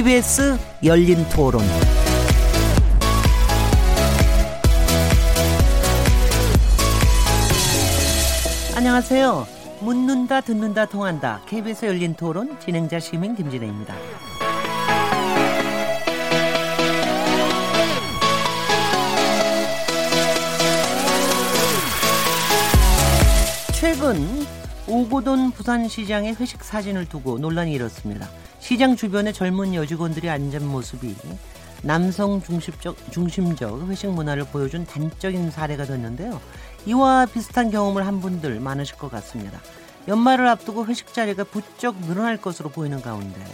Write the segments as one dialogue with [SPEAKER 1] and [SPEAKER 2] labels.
[SPEAKER 1] KBS 열린 토론. 안녕하세요. 묻는다, 듣는다, 통한다. KBS 열린 토론 진행자 시민 김진혜입니다. 최근 오고돈 부산시장의 회식 사진을 두고 논란이 일었습니다. 시장 주변에 젊은 여직원들이 앉은 모습이 남성 중심적, 중심적 회식 문화를 보여준 단적인 사례가 됐는데요. 이와 비슷한 경험을 한 분들 많으실 것 같습니다. 연말을 앞두고 회식 자리가 부쩍 늘어날 것으로 보이는 가운데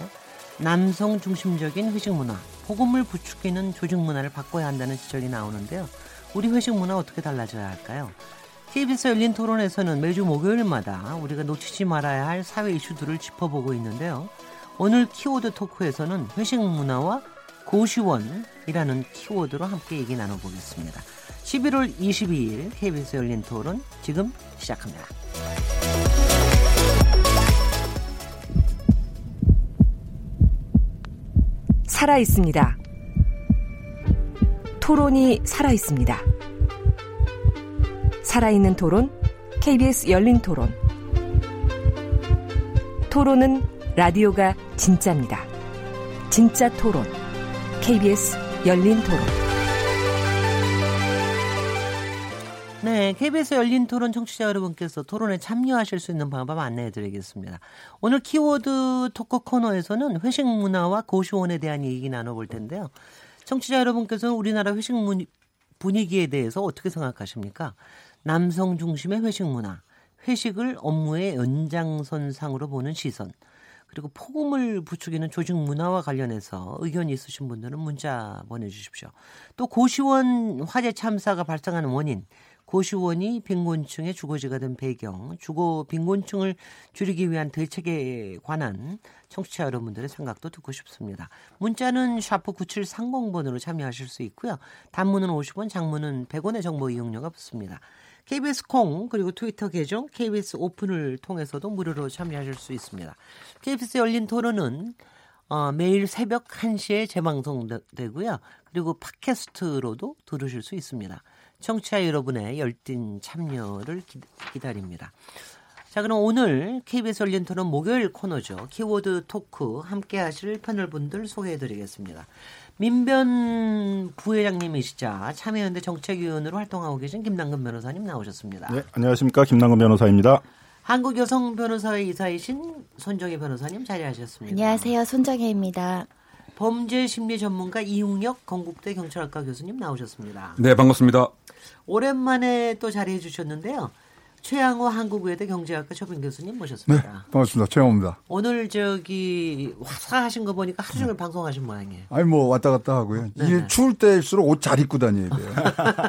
[SPEAKER 1] 남성 중심적인 회식 문화, 복음을 부추기는 조직 문화를 바꿔야 한다는 지적이 나오는데요. 우리 회식 문화 어떻게 달라져야 할까요? KBS 열린 토론에서는 매주 목요일마다 우리가 놓치지 말아야 할 사회 이슈들을 짚어보고 있는데요. 오늘 키워드 토크에서는 회식 문화와 고시원이라는 키워드로 함께 얘기 나눠보겠습니다. 11월 22일 KBS 열린 토론 지금 시작합니다.
[SPEAKER 2] 살아 있습니다. 토론이 살아 있습니다. 살아있는 토론, KBS 열린 토론. 토론은 라디오가 진짜입니다. 진짜 토론, KBS 열린 토론.
[SPEAKER 1] 네, KBS 열린 토론 청취자 여러분께서 토론에 참여하실 수 있는 방법 안내해 드리겠습니다. 오늘 키워드 토크 코너에서는 회식 문화와 고시원에 대한 얘기 나눠볼 텐데요. 청취자 여러분께서는 우리나라 회식 분위기에 대해서 어떻게 생각하십니까? 남성 중심의 회식 문화, 회식을 업무의 연장선상으로 보는 시선, 그리고 폭음을 부추기는 조직 문화와 관련해서 의견이 있으신 분들은 문자 보내주십시오. 또 고시원 화재 참사가 발생하는 원인, 고시원이 빈곤층의 주거지가 된 배경, 주거 빈곤층을 줄이기 위한 대책에 관한 청취자 여러분들의 생각도 듣고 싶습니다. 문자는 샤프 9730번으로 참여하실 수 있고요. 단문은 50원, 장문은 100원의 정보 이용료가 붙습니다. KBS 콩 그리고 트위터 계정 KBS 오픈을 통해서도 무료로 참여하실 수 있습니다. KBS 열린 토론은 어, 매일 새벽 1시에 재방송되고요. 그리고 팟캐스트로도 들으실 수 있습니다. 청취자 여러분의 열띤 참여를 기, 기다립니다. 자, 그럼 오늘 KBS 열린 토론 목요일 코너죠. 키워드 토크 함께 하실 패널분들 소개해 드리겠습니다. 민변 부회장님이시자 참여연대 정책위원으로 활동하고 계신 김남근 변호사님 나오셨습니다.
[SPEAKER 3] 네, 안녕하십니까. 김남근 변호사입니다.
[SPEAKER 1] 한국 여성 변호사회 이사이신 손정혜 변호사님 자리하셨습니다.
[SPEAKER 4] 안녕하세요. 손정혜입니다.
[SPEAKER 1] 범죄 심리 전문가 이웅혁 건국대 경찰학과 교수님 나오셨습니다.
[SPEAKER 5] 네, 반갑습니다.
[SPEAKER 1] 오랜만에 또 자리해 주셨는데요. 최양호 한국외대 경제학과 초빙 교수님 모셨습니다.
[SPEAKER 3] 네, 반갑습니다. 최양호입니다.
[SPEAKER 1] 오늘 저기 화사하신 거 보니까 하루 종일 네. 방송하신 모양이에요.
[SPEAKER 3] 아니 뭐 왔다 갔다 하고요. 네. 이게 추울 때일수록 옷 잘 입고 다녀야 돼요.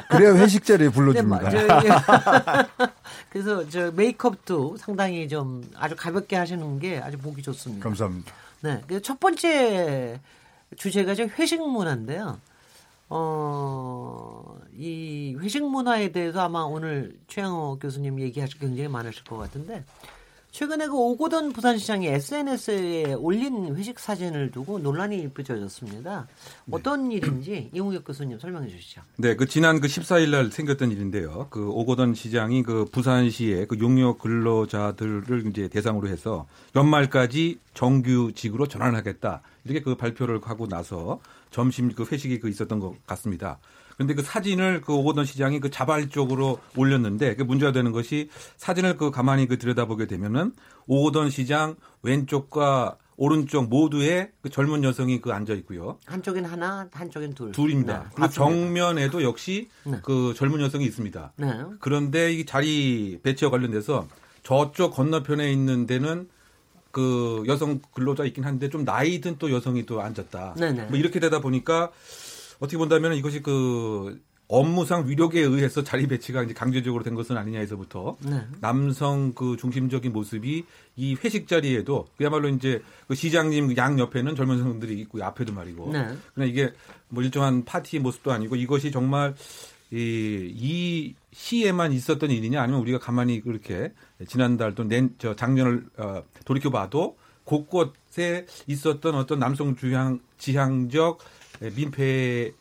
[SPEAKER 3] 그래야 회식 자리에 불러줍니다. 네,
[SPEAKER 1] 그래서 저 메이크업도 상당히 좀 아주 가볍게 하시는 게 아주 보기 좋습니다.
[SPEAKER 3] 감사합니다.
[SPEAKER 1] 네, 첫 번째 주제가 저 회식 문화인데요. 어, 이 회식 문화에 대해서 아마 오늘 최양호 교수님 얘기하실 굉장히 많으실 것 같은데, 최근에 그 오고던 부산시장이 SNS에 올린 회식 사진을 두고 논란이 빚어졌습니다. 어떤 네. 일인지 이웅혁 교수님 설명해 주시죠.
[SPEAKER 5] 네, 그 지난 그 14일 날 생겼던 일인데요. 그 오고던 시장이 그 부산시의 그 용역 근로자들을 이제 대상으로 해서 연말까지 정규직으로 전환하겠다. 이렇게 그 발표를 하고 나서 점심 그 회식이 그 있었던 것 같습니다. 그런데 그 사진을 그 오거돈 시장이 그 자발적으로 올렸는데 그 문제가 되는 것이 사진을 그 가만히 그 들여다보게 되면은 오거돈 시장 왼쪽과 오른쪽 모두에 그 젊은 여성이 그 앉아 있고요.
[SPEAKER 1] 한쪽엔 하나, 한쪽엔 둘.
[SPEAKER 5] 둘입니다. 네, 그리고 정면에도 역시 네. 그 젊은 여성이 있습니다. 네. 그런데 이 자리 배치와 관련돼서 저쪽 건너편에 있는 데는 그 여성 근로자 있긴 한데 좀 나이 든 또 여성이 또 앉았다. 네네. 뭐 이렇게 되다 보니까 어떻게 본다면 이것이 그 업무상 위력에 의해서 자리 배치가 이제 강제적으로 된 것은 아니냐에서부터 네. 남성 그 중심적인 모습이 이 회식 자리에도 그야말로 이제 그 시장님 양 옆에는 젊은 성들이 있고 앞에도 말이고 네. 그냥 이게 뭐 일정한 파티 모습도 아니고 이것이 정말 이, 이 시에만 있었던 일이냐 아니면 우리가 가만히 그렇게 지난달 또낸 저 작년을 어, 돌이켜 봐도 곳곳에 있었던 어떤 남성 주향 지향적 민폐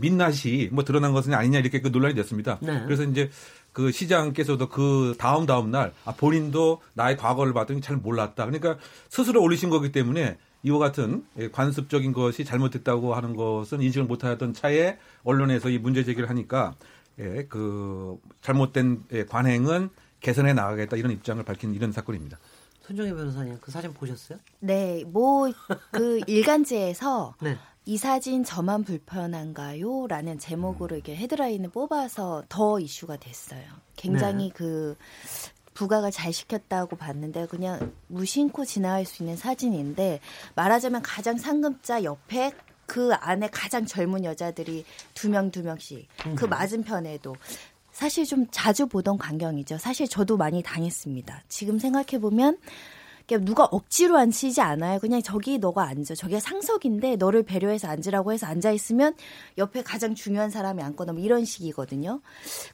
[SPEAKER 5] 민낯이 뭐 드러난 것은 아니냐 이렇게 그 논란이 됐습니다. 네. 그래서 이제 그 시장께서도 그 다음 다음 날 아, 본인도 나의 과거를 봤더니 잘 몰랐다. 그러니까 스스로 올리신 거기 때문에 이와 같은 관습적인 것이 잘못됐다고 하는 것은 인식을 못하던 차에 언론에서 이 문제 제기를 하니까 예, 그 잘못된 예, 관행은 개선해 나가겠다 이런 입장을 밝힌 이런 사건입니다.
[SPEAKER 1] 손정혜 변호사님 그 사진 보셨어요?
[SPEAKER 4] 네, 뭐 그 일간지에서 네. 이 사진 저만 불편한가요? 라는 제목으로 이렇게 헤드라인을 뽑아서 더 이슈가 됐어요. 굉장히 네. 그 부각을 잘 시켰다고 봤는데 그냥 무심코 지나갈 수 있는 사진인데 말하자면 가장 상급자 옆에 그 안에 가장 젊은 여자들이 두 명 두 명씩 그 음. 맞은편에도 사실 좀 자주 보던 광경이죠. 사실 저도 많이 당했습니다. 지금 생각해 보면 누가 억지로 앉히지 않아요. 그냥 저기 너가 앉아. 저게 상석인데 너를 배려해서 앉으라고 해서 앉아 있으면 옆에 가장 중요한 사람이 앉거나 뭐 이런 식이거든요.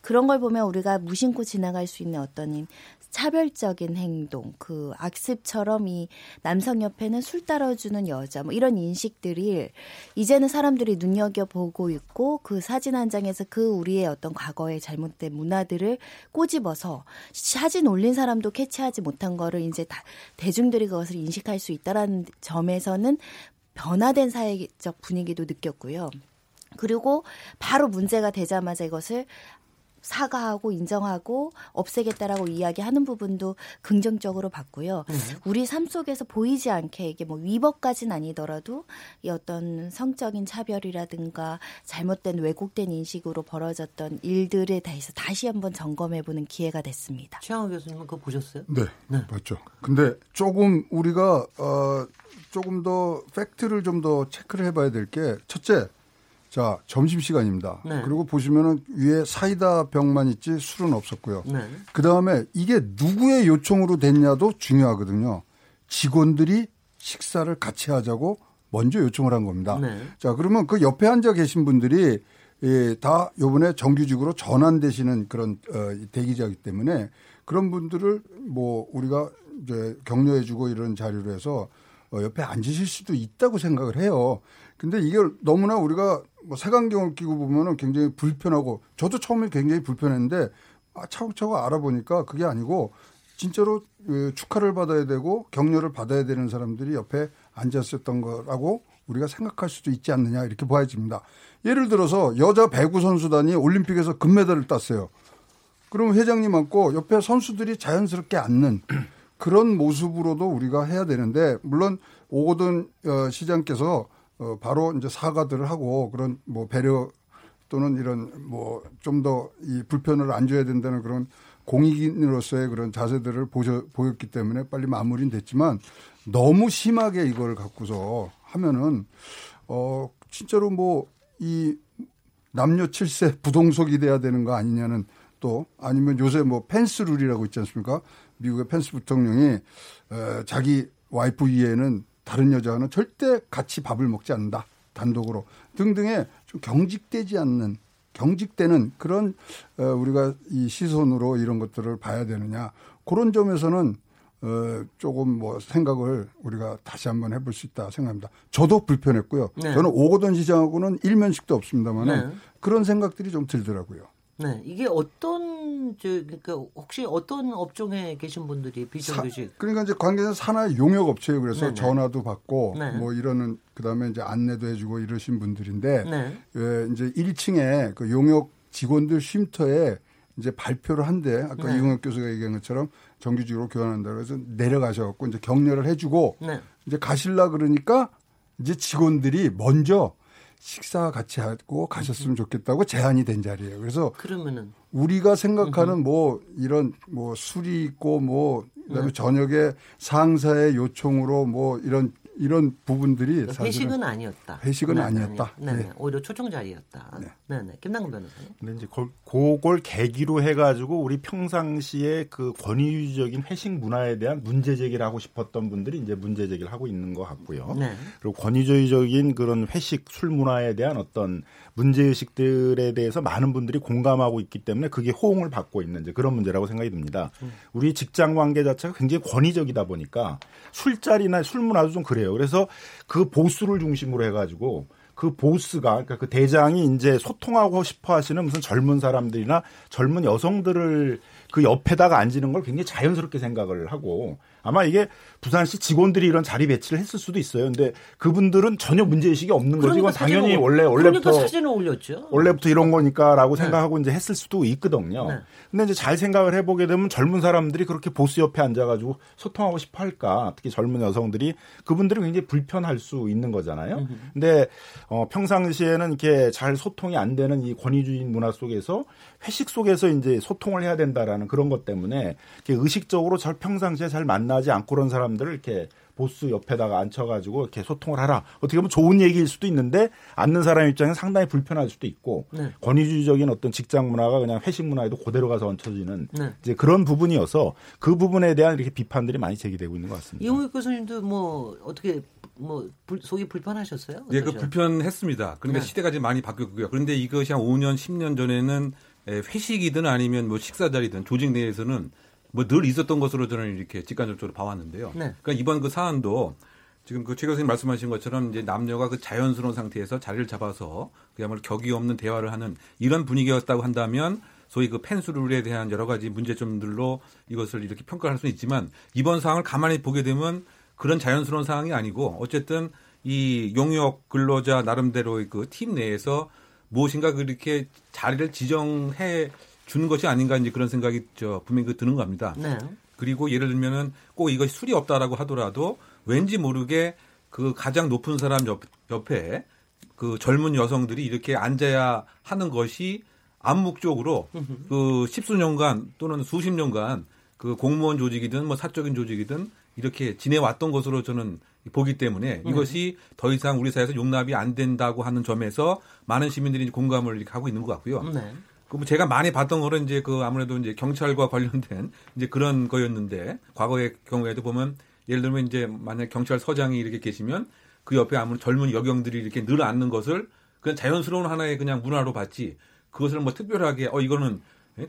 [SPEAKER 4] 그런 걸 보면 우리가 무심코 지나갈 수 있는 어떤 차별적인 행동, 그 악습처럼 이 남성 옆에는 술 따라주는 여자, 뭐 이런 인식들이 이제는 사람들이 눈여겨보고 있고 그 사진 한 장에서 그 우리의 어떤 과거의 잘못된 문화들을 꼬집어서 사진 올린 사람도 캐치하지 못한 거를 이제 다 대중들이 그것을 인식할 수 있다라는 점에서는 변화된 사회적 분위기도 느꼈고요. 그리고 바로 문제가 되자마자 이것을 사과하고 인정하고 없애겠다라고 이야기하는 부분도 긍정적으로 봤고요. 음. 우리 삶 속에서 보이지 않게 이게 뭐 위법까지는 아니더라도 이 어떤 성적인 차별이라든가 잘못된 왜곡된 인식으로 벌어졌던 일들에 대해서 다시 한번 점검해 보는 기회가 됐습니다.
[SPEAKER 1] 최양호 교수님은 그거 보셨어요?
[SPEAKER 3] 네, 네. 봤죠. 근데 조금 우리가 어, 조금 더 팩트를 좀 더 체크를 해봐야 될 게 첫째 자, 점심시간입니다. 네. 그리고 보시면은 위에 사이다 병만 있지 술은 없었고요. 네. 그 다음에 이게 누구의 요청으로 됐냐도 중요하거든요. 직원들이 식사를 같이 하자고 먼저 요청을 한 겁니다. 네. 자, 그러면 그 옆에 앉아 계신 분들이 예, 다 요번에 정규직으로 전환되시는 그런 어, 대기자이기 때문에 그런 분들을 뭐 우리가 이제 격려해주고 이런 자리로 해서 어, 옆에 앉으실 수도 있다고 생각을 해요. 근데 이게 너무나 우리가 뭐 색안경을 끼고 보면은 굉장히 불편하고 저도 처음에 굉장히 불편했는데 아, 차곡차곡 알아보니까 그게 아니고 진짜로 그 축하를 받아야 되고 격려를 받아야 되는 사람들이 옆에 앉았었던 거라고 우리가 생각할 수도 있지 않느냐 이렇게 보아집니다. 예를 들어서 여자 배구 선수단이 올림픽에서 금메달을 땄어요. 그러면 회장님 앉고 옆에 선수들이 자연스럽게 앉는 그런 모습으로도 우리가 해야 되는데 물론 오거든 어, 시장께서 어, 바로 이제 사과들을 하고 그런 뭐 배려 또는 이런 뭐 좀 더 이 불편을 안 줘야 된다는 그런 공익인으로서의 그런 자세들을 보여, 보였기 때문에 빨리 마무리는 됐지만 너무 심하게 이걸 갖고서 하면은 어 진짜로 뭐 이 남녀 7세 부동석이 돼야 되는 거 아니냐는 또 아니면 요새 뭐 펜스 룰이라고 있지 않습니까? 미국의 펜스 부통령이 에, 자기 와이프 이외에는 다른 여자와는 절대 같이 밥을 먹지 않는다. 단독으로 등등의 좀 경직되지 않는 경직되는 그런 어, 우리가 이 시선으로 이런 것들을 봐야 되느냐 그런 점에서는 어, 조금 뭐 생각을 우리가 다시 한번 해볼 수 있다 생각합니다. 저도 불편했고요. 네. 저는 오거돈 시장하고는 일면식도 없습니다만 네. 그런 생각들이 좀 들더라고요.
[SPEAKER 1] 네, 이게 어떤 저 그러니까 혹시 어떤 업종에 계신 분들이 비정규직?
[SPEAKER 3] 그러니까 이제 관계는 산하 용역 업체예요. 그래서 네네. 전화도 받고 네. 뭐 이러는 그다음에 이제 안내도 해주고 이러신 분들인데 네. 예, 이제 1층에 그 용역 직원들 쉼터에 이제 발표를 한대 아까 네. 이용혁 교수가 얘기한 것처럼 정규직으로 교환한다 그래서 내려가셔갖고 이제 격려를 해주고 네. 이제 가실라 그러니까 이제 직원들이 먼저 식사 같이 하고 가셨으면 좋겠다고 제안이 된 자리예요. 그래서
[SPEAKER 1] 그러면은
[SPEAKER 3] 우리가 생각하는 뭐 이런 뭐 술이 있고 뭐 그다음에 네. 저녁에 상사의 요청으로 뭐 이런 이런 부분들이
[SPEAKER 1] 사실은 회식은 아니었다.
[SPEAKER 3] 회식은 네, 아니었다.
[SPEAKER 1] 네, 네. 오히려 초청 자리였다. 네, 네. 네. 김남근 변호사님.
[SPEAKER 6] 근데 이제 그걸 계기로 해가지고 우리 평상시에 그 권위주의적인 회식 문화에 대한 문제 제기를 하고 싶었던 분들이 이제 문제 제기를 하고 있는 것 같고요. 네. 그리고 권위주의적인 그런 회식 술 문화에 대한 어떤 문제 의식들에 대해서 많은 분들이 공감하고 있기 때문에 그게 호응을 받고 있는 이제 그런 문제라고 생각이 듭니다. 음. 우리 직장 관계 자체가 굉장히 권위적이다 보니까 술자리나 술 문화도 좀 그래요. 그래서 그 보수를 중심으로 해가지고 그 보스가 그러니까 그 대장이 이제 소통하고 싶어 하시는 무슨 젊은 사람들이나 젊은 여성들을 그 옆에다가 앉는 걸 굉장히 자연스럽게 생각을 하고 아마 이게 부산시 직원들이 이런 자리 배치를 했을 수도 있어요. 근데 그분들은 전혀 문제 의식이 없는 거지. 이건 당연히 원래 원래부터
[SPEAKER 1] 그러니까 사진을 올렸죠.
[SPEAKER 6] 원래부터 이런 거니까라고 네. 생각하고 이제 했을 수도 있거든요. 네. 근데 이제 잘 생각을 해보게 되면 젊은 사람들이 그렇게 보스 옆에 앉아가지고 소통하고 싶어 할까? 특히 젊은 여성들이 그분들이 굉장히 불편할 수 있는 거잖아요. 음흠. 근데 어, 평상시에는 이렇게 잘 소통이 안 되는 이 권위주의 문화 속에서 회식 속에서 이제 소통을 해야 된다라는 그런 것 때문에 의식적으로 절 평상시에 잘 만나 지 않고 그런 사람들을 이렇게 보스 옆에다가 앉혀가지고 이렇게 소통을 하라. 어떻게 보면 좋은 얘기일 수도 있는데 앉는 사람 입장에는 상당히 불편할 수도 있고 네. 권위주의적인 어떤 직장 문화가 그냥 회식 문화에도 그대로 가서 얹혀지는 네. 이제 그런 부분이어서 그 부분에 대한 이렇게 비판들이 많이 제기되고 있는 것 같습니다.
[SPEAKER 1] 이홍익 교수님도 뭐 어떻게 뭐 불, 속이 불편하셨어요?
[SPEAKER 5] 예, 그 불편했습니다. 그런데 네. 시대가 지금 많이 바뀌었고요. 그런데 이것이 한 5년, 10년 전에는 회식이든 아니면 뭐 식사 자리든 조직 내에서는 뭐 늘 있었던 것으로 저는 이렇게 직간접적으로 봐왔는데요. 네. 그러니까 이번 그 사안도 지금 그 최 교수님 말씀하신 것처럼 이제 남녀가 그 자연스러운 상태에서 자리를 잡아서 그야말로 격이 없는 대화를 하는 이런 분위기였다고 한다면 소위 그 펜스룰에 대한 여러 가지 문제점들로 이것을 이렇게 평가할 수는 있지만 이번 상황을 가만히 보게 되면 그런 자연스러운 상황이 아니고 어쨌든 이 용역 근로자 나름대로의 그 팀 내에서 무엇인가 그렇게 자리를 지정해 주는 것이 아닌가 이제 그런 생각이 저 분명히 그 드는 겁니다. 네. 그리고 예를 들면은 꼭 이것이 술이 없다라고 하더라도 왠지 모르게 그 가장 높은 사람 옆, 옆에 그 젊은 여성들이 이렇게 앉아야 하는 것이 암묵적으로 그 십수년간 또는 수십 년간 그 공무원 조직이든 뭐 사적인 조직이든 이렇게 지내왔던 것으로 저는 보기 때문에 네. 이것이 더 이상 우리 사회에서 용납이 안 된다고 하는 점에서 많은 시민들이 공감을 하고 있는 것 같고요. 네. 그 제가 많이 봤던 거는 이제 그 아무래도 이제 경찰과 관련된 이제 그런 거였는데 과거의 경우에도 보면 예를 들면 이제 만약 경찰서장이 이렇게 계시면 그 옆에 아무런 젊은 여경들이 이렇게 늘 앉는 것을 그냥 자연스러운 하나의 그냥 문화로 봤지 그것을 뭐 특별하게 어 이거는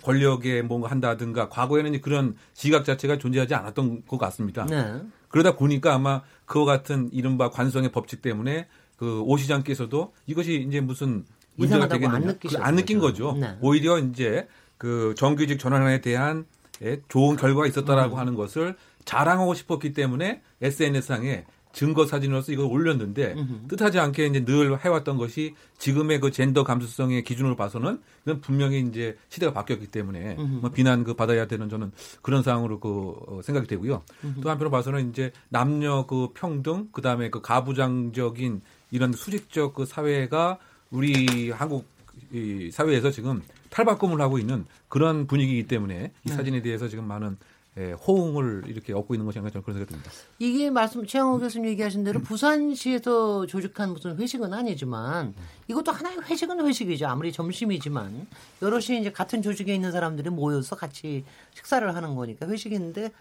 [SPEAKER 5] 권력에 뭔가 한다든가 과거에는 이제 그런 지각 자체가 존재하지 않았던 것 같습니다. 네. 그러다 보니까 아마 그와 같은 이른바 관성의 법칙 때문에 그 오 시장께서도 이것이 이제 무슨 문제가 되겠느냐 안, 안 느낀 거죠. 네. 오히려 이제 그 정규직 전환에 대한 예, 좋은 결과가 있었다라고 음. 하는 것을 자랑하고 싶었기 때문에 SNS상에 증거 사진으로서 이걸 올렸는데 음흠. 뜻하지 않게 이제 늘 해왔던 것이 지금의 그 젠더 감수성의 기준으로 봐서는 이건 분명히 이제 시대가 바뀌었기 때문에 뭐 비난 그 받아야 되는 저는 그런 상황으로 그 어, 생각이 되고요. 음흠. 또 한편으로 봐서는 이제 남녀 그 평등 그다음에 그 가부장적인 이런 수직적 그 사회가 우리 한국 이 사회에서 지금 탈바꿈을 하고 있는 그런 분위기이기 때문에 이 네. 사진에 대해서 지금 많은 예, 호응을 이렇게 얻고 있는 것이 아닌가 저는 그런 생각이 듭니다.
[SPEAKER 1] 이게 말씀 최영호 교수님 얘기하신 대로 부산시에서 조직한 무슨 회식은 아니지만 이것도 하나의 회식은 회식이죠. 아무리 점심이지만 여럿이 이제 같은 조직에 있는 사람들이 모여서 같이 식사를 하는 거니까 회식인데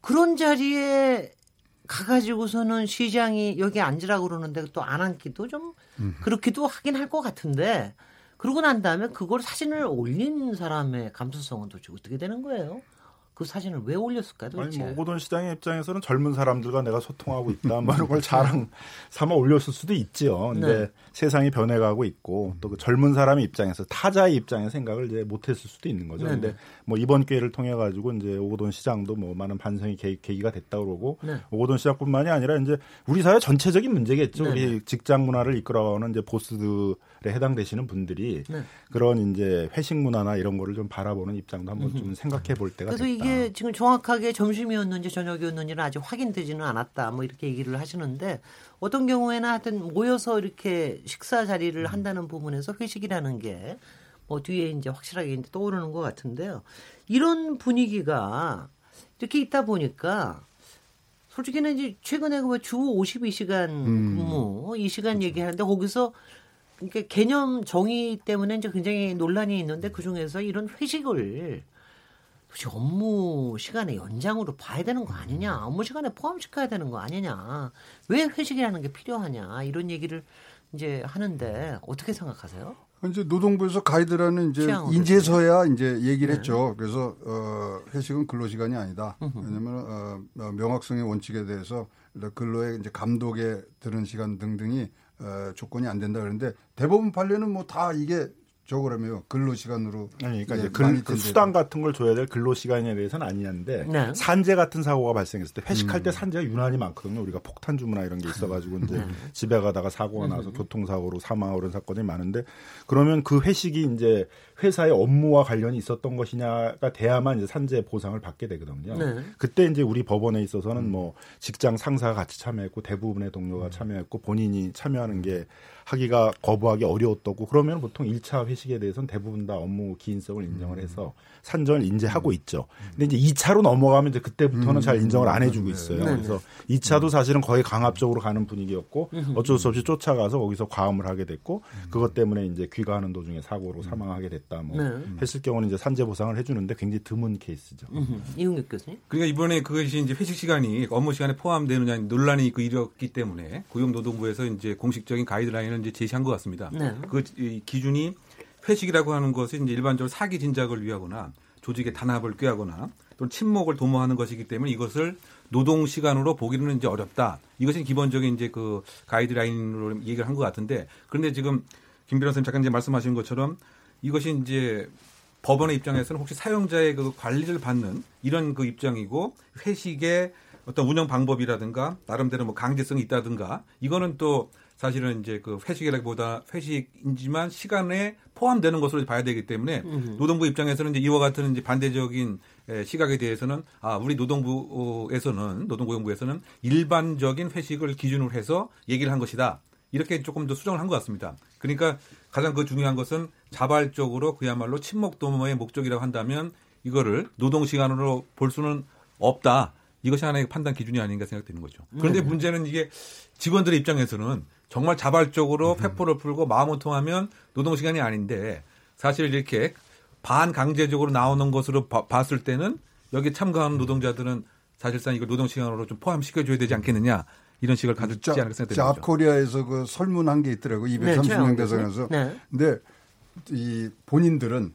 [SPEAKER 1] 그런 자리에 가가지고서는 시장이 여기 앉으라고 그러는데 또 안 앉기도 좀 그렇기도 하긴 할 것 같은데 그러고 난 다음에 그걸 사진을 올린 사람의 감수성은 도대체 어떻게 되는 거예요? 그 사진을 왜 올렸을까요? 도대체?
[SPEAKER 6] 아니, 뭐 오고돈 시장의 입장에서는 젊은 사람들과 내가 소통하고 있다, 뭐 이런 걸 자랑 삼아 올렸을 수도 있지요. 근데 네. 세상이 변해가고 있고 또 그 젊은 사람의 입장에서 타자의 입장에 생각을 이제 못했을 수도 있는 거죠. 네. 근데 뭐 이번 기회를 통해 가지고 이제 오고돈 시장도 뭐 많은 반성의 계기, 가 됐다 그러고 네. 오고돈 시장뿐만이 아니라 이제 우리 사회 전체적인 문제겠죠. 네. 우리 직장 문화를 이끌어가는 이제 보스들에 해당되시는 분들이 네. 그런 이제 회식 문화나 이런 거를 좀 바라보는 입장도 한번 좀 생각해 볼 때가
[SPEAKER 1] 그래서
[SPEAKER 6] 됐다.
[SPEAKER 1] 이게 지금 정확하게 점심이었는지 저녁이었는지는 아직 확인되지는 않았다. 뭐 이렇게 얘기를 하시는데 어떤 경우에는 하여튼 모여서 이렇게 식사 자리를 한다는 부분에서 회식이라는 게 뭐 뒤에 이제 확실하게 이제 떠오르는 것 같은데요. 이런 분위기가 이렇게 있다 보니까 솔직히는 이제 최근에 그 주 52시간 음. 근무 이 시간 그렇죠. 얘기하는데 거기서 그러니까 개념 정의 때문에 이제 굉장히 논란이 있는데 그 중에서 이런 회식을 도대체 업무 시간에 연장으로 봐야 되는 거 아니냐, 업무 시간에 포함시켜야 되는 거 아니냐, 왜 회식이라는 게 필요하냐 이런 얘기를 이제 하는데 어떻게 생각하세요?
[SPEAKER 3] 이제 노동부에서 가이드라는 이제 인재서야 이제 얘기를 네. 했죠. 그래서 어 회식은 근로 시간이 아니다. 왜냐하면 어, 어 명확성의 원칙에 대해서 근로의 이제 감독에 드는 시간 등등이 어, 조건이 안 된다 그러는데 대법원 판례는 뭐 다 이게 저거라며 근로 시간으로
[SPEAKER 6] 아니 그러니까 이제 근, 그 수당 같은 걸 줘야 될 근로 시간에 대해서는 아니냐는데 네. 산재 같은 사고가 발생했을 때 회식할 음. 때 산재가 유난히 많거든요. 우리가 폭탄 주문이나 이런 게 있어가지고 이제 네. 집에 가다가 사고가 나서 음. 교통사고로 사망하고 그런 사건이 많은데 그러면 그 회식이 이제 회사의 업무와 관련이 있었던 것이냐가 돼야만 이제 산재 보상을 받게 되거든요. 네. 그때 이제 우리 법원에 있어서는 음. 뭐 직장 상사가 같이 참여했고 대부분의 동료가 음. 참여했고 본인이 참여하는 게 하기가 거부하기 어려웠다고 그러면 보통 1차 회식 에 대해서는 대부분 다 업무 기인성을 인정을 음. 해서 산전을 인지하고 음. 있죠. 근데 이제 2차로 넘어가면 이제 그때부터는 음. 잘 인정을 안 해주고 네. 있어요. 네. 그래서 2차도 사실은 거의 강압적으로 가는 분위기였고 어쩔 수 없이 쫓아가서 거기서 과음을 하게 됐고 그것 때문에 이제 귀가하는 도중에 사고로 사망하게 됐다 뭐 네. 했을 경우는 이제 산재 보상을 해주는데 굉장히 드문 케이스죠.
[SPEAKER 1] 이용규 교수님.
[SPEAKER 5] 그러니까 이번에 그것이 이제 회식 시간이 업무 시간에 포함되느냐 논란이 있고 이랬기 때문에 고용노동부에서 이제 공식적인 가이드라인을 이제 제시한 것 같습니다. 네. 그 기준이 회식이라고 하는 것이 이제 일반적으로 사기 진작을 위하거나 조직의 단합을 꾀하거나 또는 침묵을 도모하는 것이기 때문에 이것을 노동 시간으로 보기는 이제 어렵다. 이것이 기본적인 이제 그 가이드라인으로 얘기를 한 것 같은데 그런데 지금 김 변호사님 잠깐 이제 말씀하신 것처럼 이것이 이제 법원의 입장에서는 혹시 사용자의 그 관리를 받는 이런 그 입장이고 회식의 어떤 운영 방법이라든가 나름대로 뭐 강제성이 있다든가 이거는 또 사실은 이제 그 회식이라기보다 회식이지만 시간에 포함되는 것으로 봐야 되기 때문에 노동부 입장에서는 이제 이와 같은 이제 반대적인 시각에 대해서는 아 우리 노동부에서는 노동고용부에서는 일반적인 회식을 기준으로 해서 얘기를 한 것이다 이렇게 조금 더 수정을 한 것 같습니다. 그러니까 가장 그 중요한 것은 자발적으로 그야말로 친목 도모의 목적이라고 한다면 이거를 노동 시간으로 볼 수는 없다. 이것이 하나의 판단 기준이 아닌가 생각되는 거죠. 그런데 네. 문제는 이게 직원들의 입장에서는 정말 자발적으로 폐포를 풀고 마음을 통하면 노동 시간이 아닌데 사실 이렇게 반강제적으로 나오는 것으로 바, 봤을 때는 여기 참가하는 노동자들은 사실상 이걸 노동 시간으로 좀 포함시켜줘야 되지 않겠느냐 이런 식을 가졌지 않을까 생각됩니다.
[SPEAKER 3] 자코리아에서 그 설문한 게 있더라고 230명 대상에서. 네. 근데 이 본인들은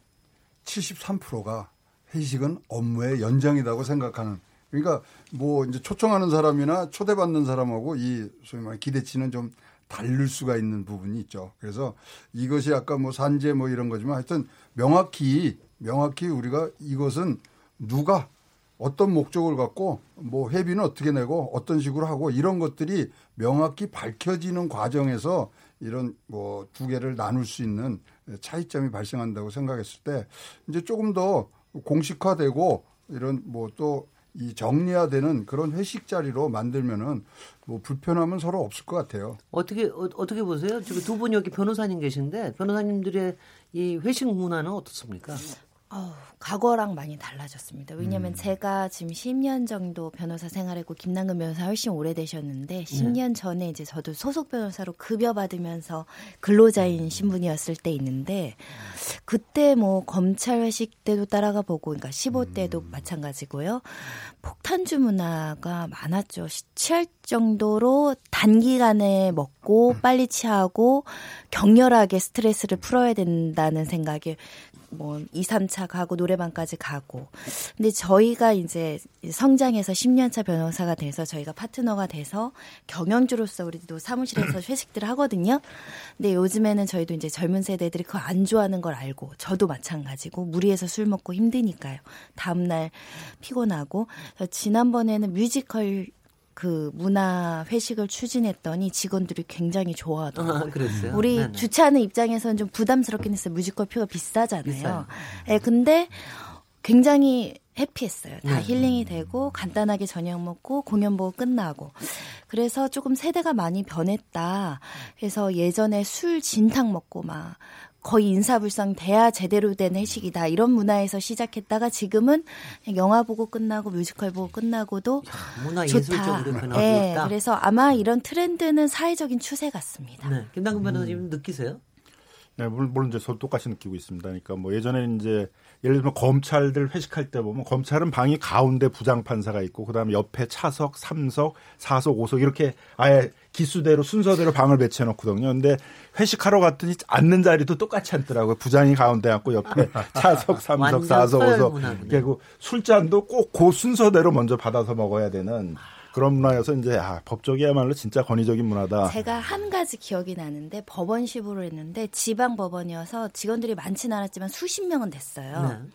[SPEAKER 3] 73%가 회식은 업무의 연장이라고 생각하는. 그러니까 뭐 이제 초청하는 사람이나 초대받는 사람하고 이 소위 말해 기대치는 좀 다를 수가 있는 부분이 있죠. 그래서 이것이 아까 뭐 산재 뭐 이런 거지만 하여튼 명확히 명확히 우리가 이것은 누가 어떤 목적을 갖고 뭐 회비는 어떻게 내고 어떤 식으로 하고 이런 것들이 명확히 밝혀지는 과정에서 이런 뭐 두 개를 나눌 수 있는 차이점이 발생한다고 생각했을 때 이제 조금 더 공식화되고 이런 뭐 또 이 정리화되는 그런 회식 자리로 만들면은 뭐 불편함은 서로 없을 것 같아요.
[SPEAKER 1] 어떻게 어, 떻게 보세요? 지금 두 분이 여기 변호사님 계신데 변호사님들의 이 회식 문화는 어떻습니까?
[SPEAKER 4] 어, 과거랑 많이 달라졌습니다. 왜냐하면 음. 제가 지금 10년 정도 변호사 생활했고 김남근 변호사 훨씬 오래되셨는데 10년 네. 전에 이제 저도 소속 변호사로 급여 받으면서 근로자인 음. 신분이었을 때 있는데 그때 뭐 검찰 회식 때도 따라가 보고 그러니까 15대도 음. 마찬가지고요. 폭탄주 문화가 많았죠. 취할 정도로 단기간에 먹고 음. 빨리 취하고 격렬하게 스트레스를 풀어야 된다는 생각에 뭐 2, 3차 가고 노래방까지 가고. 근데 저희가 이제 성장해서 10년 차 변호사가 돼서 저희가 파트너가 돼서 경영주로서 우리도 사무실에서 회식들을 하거든요. 근데 요즘에는 저희도 이제 젊은 세대들이 그거 안 좋아하는 걸 알고 저도 마찬가지고 무리해서 술 먹고 힘드니까요. 다음 날 피곤하고 지난번에는 뮤지컬 그 문화 회식을 추진했더니 직원들이 굉장히 좋아하더라고요. 아, 우리 네네. 주최하는 입장에서는 좀 부담스럽긴 했어요. 뮤지컬 표가 비싸잖아요. 예, 네, 근데 굉장히 해피했어요. 다 네. 힐링이 되고 간단하게 저녁 먹고 공연 보고 끝나고. 그래서 조금 세대가 많이 변했다. 그래서 예전에 술 진탕 먹고 막 거의 인사불성 돼야 제대로 된 회식이다 이런 문화에서 시작했다가 지금은 영화 보고 끝나고 뮤지컬 보고 끝나고도 야, 문화 좋다. 네, 그래서 아마 이런 트렌드는 사회적인 추세 같습니다. 네,
[SPEAKER 1] 김남근 변호사님 음. 느끼세요?
[SPEAKER 6] 네, 물론, 물론 이제 저도 똑같이 느끼고 있습니다. 그러니까 뭐 예전에 이제 예를 들면 검찰들 회식할 때 보면 검찰은 방이 가운데 부장 판사가 있고 그다음에 옆에 차석, 삼석, 사석, 오석 이렇게 아예 기수대로 순서대로 방을 배치해 놓거든요. 근데 회식하러 갔더니 앉는 자리도 똑같이 앉더라고요. 부장이 가운데 앉고 옆에 차석, 삼석, 사석, 오석. 그리고 술잔도 꼭 그 순서대로 먼저 받아서 먹어야 되는 그런 문화여서 이제 아, 법적이야말로 진짜 권위적인 문화다.
[SPEAKER 4] 제가 한 가지 기억이 나는데 법원시부로 했는데 지방 법원이어서 직원들이 많지는 않았지만 수십 명은 됐어요. 네.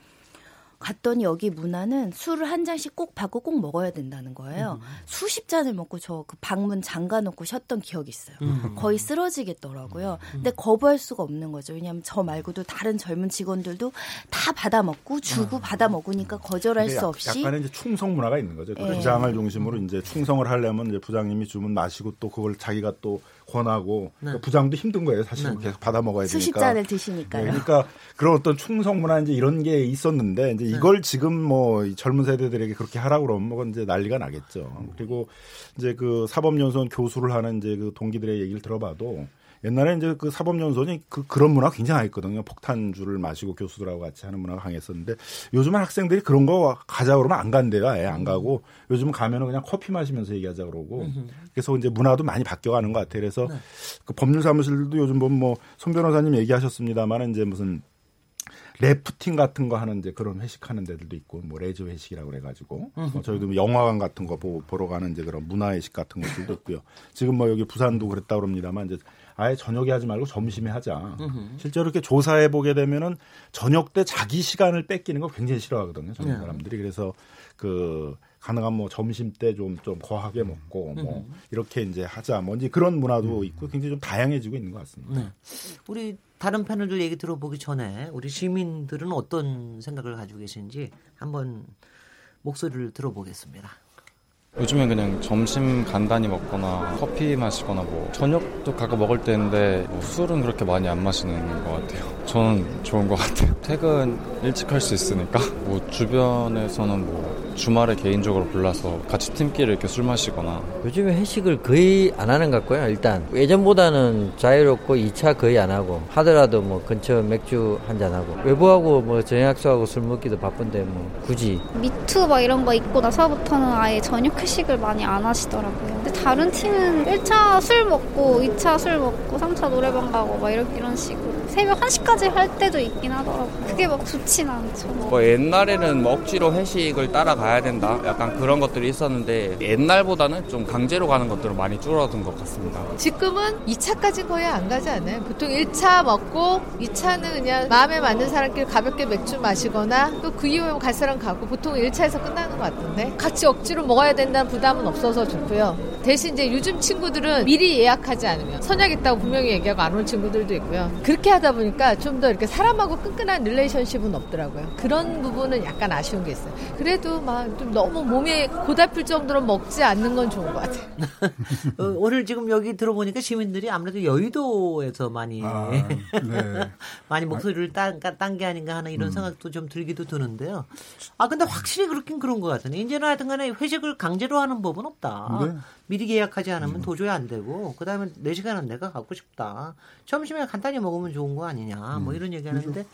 [SPEAKER 4] 갔더니 여기 문화는 술을 한 잔씩 꼭 받고 꼭 먹어야 된다는 거예요. 음. 수십 잔을 먹고 저 그 방문 잠가 놓고 쉬었던 기억이 있어요. 음. 거의 쓰러지겠더라고요. 음. 근데 거부할 수가 없는 거죠. 왜냐하면 저 말고도 다른 젊은 직원들도 다 받아 먹고 주고 아. 받아 먹으니까 거절할 수 없이
[SPEAKER 6] 약간의 이제 충성 문화가 있는 거죠. 그 네. 부장을 중심으로 이제 충성을 하려면 이제 부장님이 주문 마시고 또 그걸 자기가 또 권하고 네. 그러니까 부장도 힘든 거예요. 사실 네. 계속 받아 먹어야 되니까.
[SPEAKER 4] 수십 잔을 드시니까요.
[SPEAKER 6] 네, 그러니까 그런 어떤 충성 문화 이제 이런 게 있었는데 이제 네. 이걸 지금 뭐 젊은 세대들에게 그렇게 하라고 그러면 뭐 이제 난리가 나겠죠. 그리고 이제 그 사법연수원 교수를 하는 이제 그 동기들의 얘기를 들어봐도 옛날에 이제 그 사법연수원이 그 그런 문화가 굉장했거든요. 폭탄주를 마시고 교수들하고 같이 하는 문화가 강했었는데 요즘은 학생들이 그런 거 가자 그러면 안 간대요. 아예 안 가고 요즘은 가면은 그냥 커피 마시면서 얘기하자 그러고 그래서 이제 문화도 많이 바뀌어가는 것 같아요. 그래서 네. 그 법률 사무실도 요즘 보면 뭐 손 변호사님 얘기하셨습니다만은 이제 무슨 래프팅 같은 거 하는 이제 그런 회식하는 데들도 있고 뭐 레저 회식이라고 그래가지고 뭐 저희도 뭐 영화관 같은 거 보러 가는 이제 그런 문화 회식 같은 것들도 있고요. 지금 뭐 여기 부산도 그랬다 그럽니다만 이제 아예 저녁에 하지 말고 점심에 하자. 실제로 이렇게 조사해 보게 되면은 저녁 때 자기 시간을 뺏기는 거 굉장히 싫어하거든요. 젊은 네. 사람들이 그래서 그 가능한 뭐 점심 때 좀좀 거하게 먹고 뭐 이렇게 이제 하자. 뭐 이제 그런 문화도 있고 굉장히 좀 다양해지고 있는 것 같습니다. 네.
[SPEAKER 1] 우리 다른 패널들 얘기 들어보기 전에 우리 시민들은 어떤 생각을 가지고 계신지 한번 목소리를 들어보겠습니다.
[SPEAKER 7] 요즘엔 그냥 점심 간단히 먹거나 커피 마시거나 뭐 저녁도 가끔 먹을 때인데 뭐 술은 그렇게 많이 안 마시는 것 같아요. 저는 좋은 것 같아요. 퇴근 일찍 할 수 있으니까 뭐 주변에서는 뭐 주말에 개인적으로 불러서 같이 팀끼리 이렇게 술 마시거나.
[SPEAKER 8] 요즘에 회식을 거의 안 하는 것 같고요 일단. 예전보다는 자유롭고 2차 거의 안 하고 하더라도 뭐 근처 맥주 한잔 하고. 외부하고 뭐 저녁학수하고 술 먹기도 바쁜데 뭐 굳이.
[SPEAKER 9] 미투 막 이런 거 있고 나서부터는 아예 저녁 회식을 많이 안 하시더라고요. 근데 다른 팀은 1차 술 먹고 2차 술 먹고 3차 노래방 가고 막 이런, 이런 식으로 새벽 1시까지 할 때도 있긴 하더라고요 그게 막 좋진 않죠
[SPEAKER 10] 뭐 옛날에는 뭐 억지로 회식을 따라가 가야 된다. 약간 그런 것들이 있었는데 옛날보다는 좀 강제로 가는 것들은 많이 줄어든 것 같습니다.
[SPEAKER 11] 지금은 2차까지 거의 안 가지 않아요. 보통 1차 먹고 2차는 그냥 마음에 맞는 사람끼리 가볍게 맥주 마시거나 또 그 이후에 갈 사람 가고 보통 1차에서 끝나는 것 같은데 같이 억지로 먹어야 된다는 부담은 없어서 좋고요. 대신 이제 요즘 친구들은 미리 예약하지 않으면 선약 있다고 분명히 얘기하고 안올 친구들도 있고요. 그렇게 하다 보니까 좀 더 이렇게 사람하고 끈끈한 릴레이션십은 없더라고요. 그런 부분은 약간 아쉬운 게 있어요. 그래도 막 좀 너무 몸에 고달플 정도로 먹지 않는 건 좋은 것 같아요.
[SPEAKER 1] 어, 오늘 지금 여기 들어보니까 시민들이 아무래도 여의도에서 많이 아, 네. 많이 목소리를 딴게 아닌가 하는 이런 음. 생각도 좀 들기도 드는데요. 아 근데 확실히 그렇긴 그런 것 같아요. 이제는 하여튼간에 회식을 강제로 하는 법은 없다. 네. 미리 계약하지 않으면 음. 도저히 안 되고 그다음에 내 시간은 내가 갖고 싶다. 점심에 간단히 먹으면 좋은 거 아니냐. 뭐 음. 뭐 이런 얘기하는데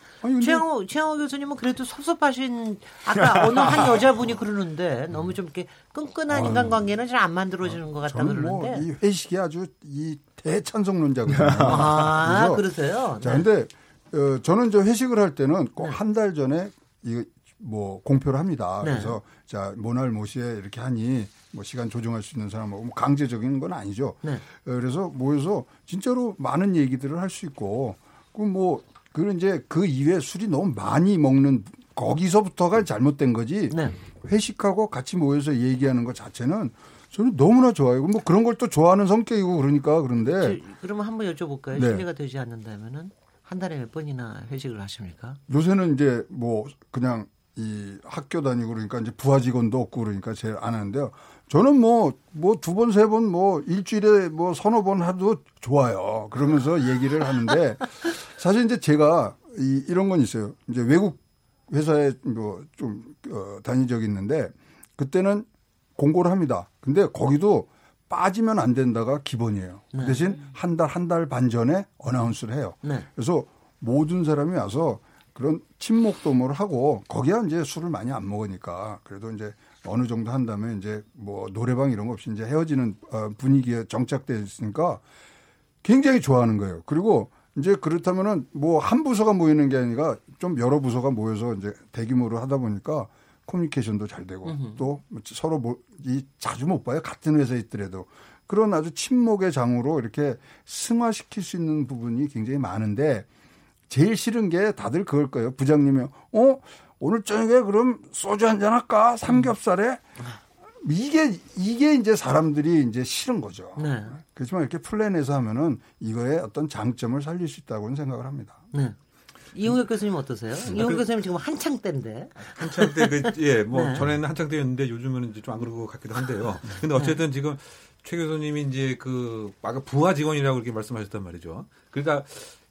[SPEAKER 1] 최영호 최영호 교수님은 그래도 섭섭하신 아까 어느 한 여자분이 그러는데 너무 좀 이렇게 끈끈한 아, 인간관계는 잘 안 만들어지는 것 같다 그러는데
[SPEAKER 3] 뭐 이 회식이 아주 이 대찬성론자거든요.
[SPEAKER 1] 아 그러세요?
[SPEAKER 3] 자 네. 근데 어, 저는 저 회식을 할 때는 꼭 한 달 전에 이뭐 공표를 합니다. 네. 그래서 자 모날 모시에 이렇게 하니 뭐 시간 조정할 수 있는 사람하고 뭐 강제적인 건 아니죠. 네. 어, 그래서 모여서 진짜로 많은 얘기들을 할 수 있고 그뭐 그런 이제 그 이외에 술이 너무 많이 먹는 거기서부터가 잘못된 거지. 네. 회식하고 같이 모여서 얘기하는 것 자체는 저는 너무나 좋아요. 뭐 그런 걸 또 좋아하는 성격이고 그러니까 그런데.
[SPEAKER 1] 그러면 한번 여쭤볼까요? 네. 신뢰가 되지 않는다면은 한 달에 몇 번이나 회식을 하십니까?
[SPEAKER 3] 요새는 이제 뭐 그냥 이 학교 다니고 그러니까 이제 부하 직원도 없고 그러니까 제일 안 하는데요. 저는 뭐, 뭐 두 번, 세 번, 뭐 일주일에 뭐 서너 번 하도 좋아요. 그러면서 얘기를 하는데 사실 이제 제가 이, 이런 건 있어요. 이제 외국 회사에 뭐좀 어, 다닌 적이 있는데 그때는 공고를 합니다. 근데 거기도 빠지면 안 된다가 기본이에요. 그 네. 대신 한 달, 한 달 반 전에 어나운스를 해요. 네. 그래서 모든 사람이 와서 그런 친목도모를 하고 거기야 이제 술을 많이 안 먹으니까 그래도 이제 어느 정도 한다면 이제 뭐 노래방 이런 거 없이 이제 헤어지는 어, 분위기에 정착돼 있으니까 굉장히 좋아하는 거예요. 그리고 이제 그렇다면은 뭐 한 부서가 모이는 게 아니라 좀 여러 부서가 모여서 이제 대규모로 하다 보니까 커뮤니케이션도 잘 되고 또 서로 뭐 이 자주 못 봐요. 같은 회사에 있더라도 그런 아주 친목의 장으로 이렇게 승화시킬 수 있는 부분이 굉장히 많은데 제일 싫은 게 다들 그걸 거예요. 부장님이 어 오늘 저녁에 그럼 소주 한잔 할까? 삼겹살에 이게 이게 이제 사람들이 이제 싫은 거죠. 네. 그렇지만 이렇게 플랜해서 하면은 이거의 어떤 장점을 살릴 수 있다고는 생각을 합니다. 네.
[SPEAKER 1] 이용혁 교수님 어떠세요? 아, 이용혁 그, 교수님 지금 한창 때인데.
[SPEAKER 5] 한창 때, 그, 예, 뭐, 네. 전에는 한창 때였는데 요즘은 이제 좀 안 그러고 같기도 한데요. 근데 어쨌든 네. 지금 최 교수님이 이제 그, 아까 부하 직원이라고 이렇게 말씀하셨단 말이죠. 그러니까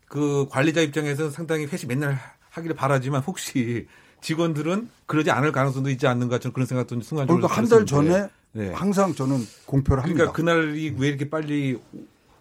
[SPEAKER 5] 그 관리자 입장에서 상당히 회식 맨날 하기를 바라지만 혹시 직원들은 그러지 않을 가능성도 있지 않는가 저는 그런 생각도 순간적으로
[SPEAKER 3] 그러니까 한 달 전에 네. 항상 저는 공표를
[SPEAKER 5] 합니다. 그러니까 그날이 왜 이렇게 빨리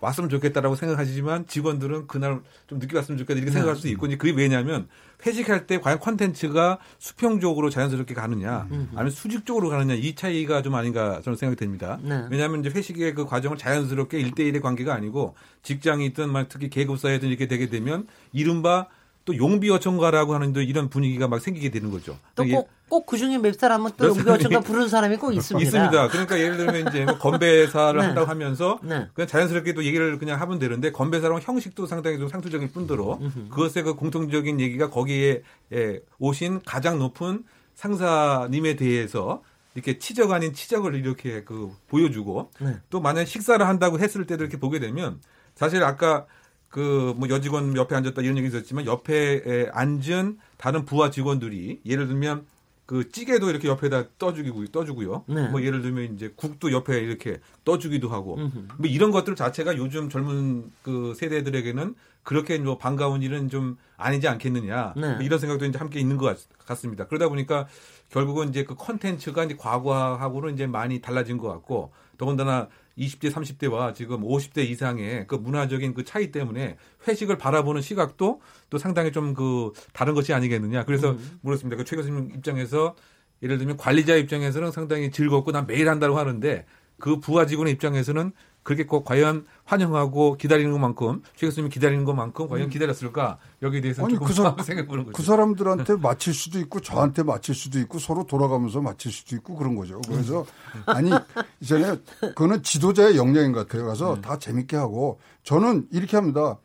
[SPEAKER 5] 왔으면 좋겠다라고 생각하시지만 직원들은 그날 좀 늦게 왔으면 좋겠다 이렇게 생각할 수도 있고 그게 왜냐하면 회식할 때 과연 콘텐츠가 수평적으로 자연스럽게 가느냐 아니면 수직적으로 가느냐 이 차이가 좀 아닌가 저는 생각이 됩니다. 네. 왜냐하면 이제 회식의 그 과정을 자연스럽게 일대일의 관계가 아니고 직장이 있든 특히 계급사회든 이렇게 되게 되면 이른바 또 용비 어천가라고 하는 이런 분위기가 막 생기게 되는 거죠.
[SPEAKER 1] 또 꼭 꼭 그중에 몇 사람은 또 용비 어천가 부르는 사람이 꼭 있습니다.
[SPEAKER 5] 있습니다. 그러니까 예를 들면 이제 뭐 건배사를 네. 한다고 하면서 네. 그냥 자연스럽게 또 얘기를 그냥 하면 되는데 건배사랑 형식도 상당히 좀 상투적일 뿐더러 그것의 그 공통적인 얘기가 거기에 예, 오신 가장 높은 상사님에 대해서 이렇게 치적 아닌 치적을 이렇게 그 보여주고 네. 또 만약 식사를 한다고 했을 때도 이렇게 보게 되면 사실 아까 그 뭐 여직원 옆에 앉았다 이런 얘기 있었지만 옆에 앉은 다른 부하 직원들이 예를 들면 그 찌개도 이렇게 옆에다 떠주기고 떠주고요. 네. 뭐 예를 들면 이제 국도 옆에 이렇게 떠주기도 하고 음흠. 뭐 이런 것들 자체가 요즘 젊은 그 세대들에게는 그렇게 뭐 반가운 일은 좀 아니지 않겠느냐 네. 뭐 이런 생각도 이제 함께 있는 것 같 습니다. 그러다 보니까 결국은 이제 그 컨텐츠가 이제 과거하고는 이제 많이 달라진 것 같고 더군다나 20대, 30대와 지금 50대 이상의 그 문화적인 그 차이 때문에 회식을 바라보는 시각도 또 상당히 좀 그 다른 것이 아니겠느냐. 그래서 음. 물었습니다. 그 최 교수님 입장에서 예를 들면 관리자 입장에서는 상당히 즐겁고 난 매일 한다고 하는데 그 부하 직원의 입장에서는 그렇게 꼭 과연 환영하고 기다리는 것만큼 최 교수님이 기다리는 것만큼 과연 음. 기다렸을까 여기에 대해서 아니, 그 사람, 생각해 보는 거죠.
[SPEAKER 3] 그 사람들한테 맞힐 수도 있고 저한테 맞힐 수도 있고 서로 돌아가면서 맞힐 수도 있고 그런 거죠. 그래서 아니 이전에 그거는 지도자의 역량인 것 같아요. 가서 네. 다 재밌게 하고 저는 이렇게 합니다.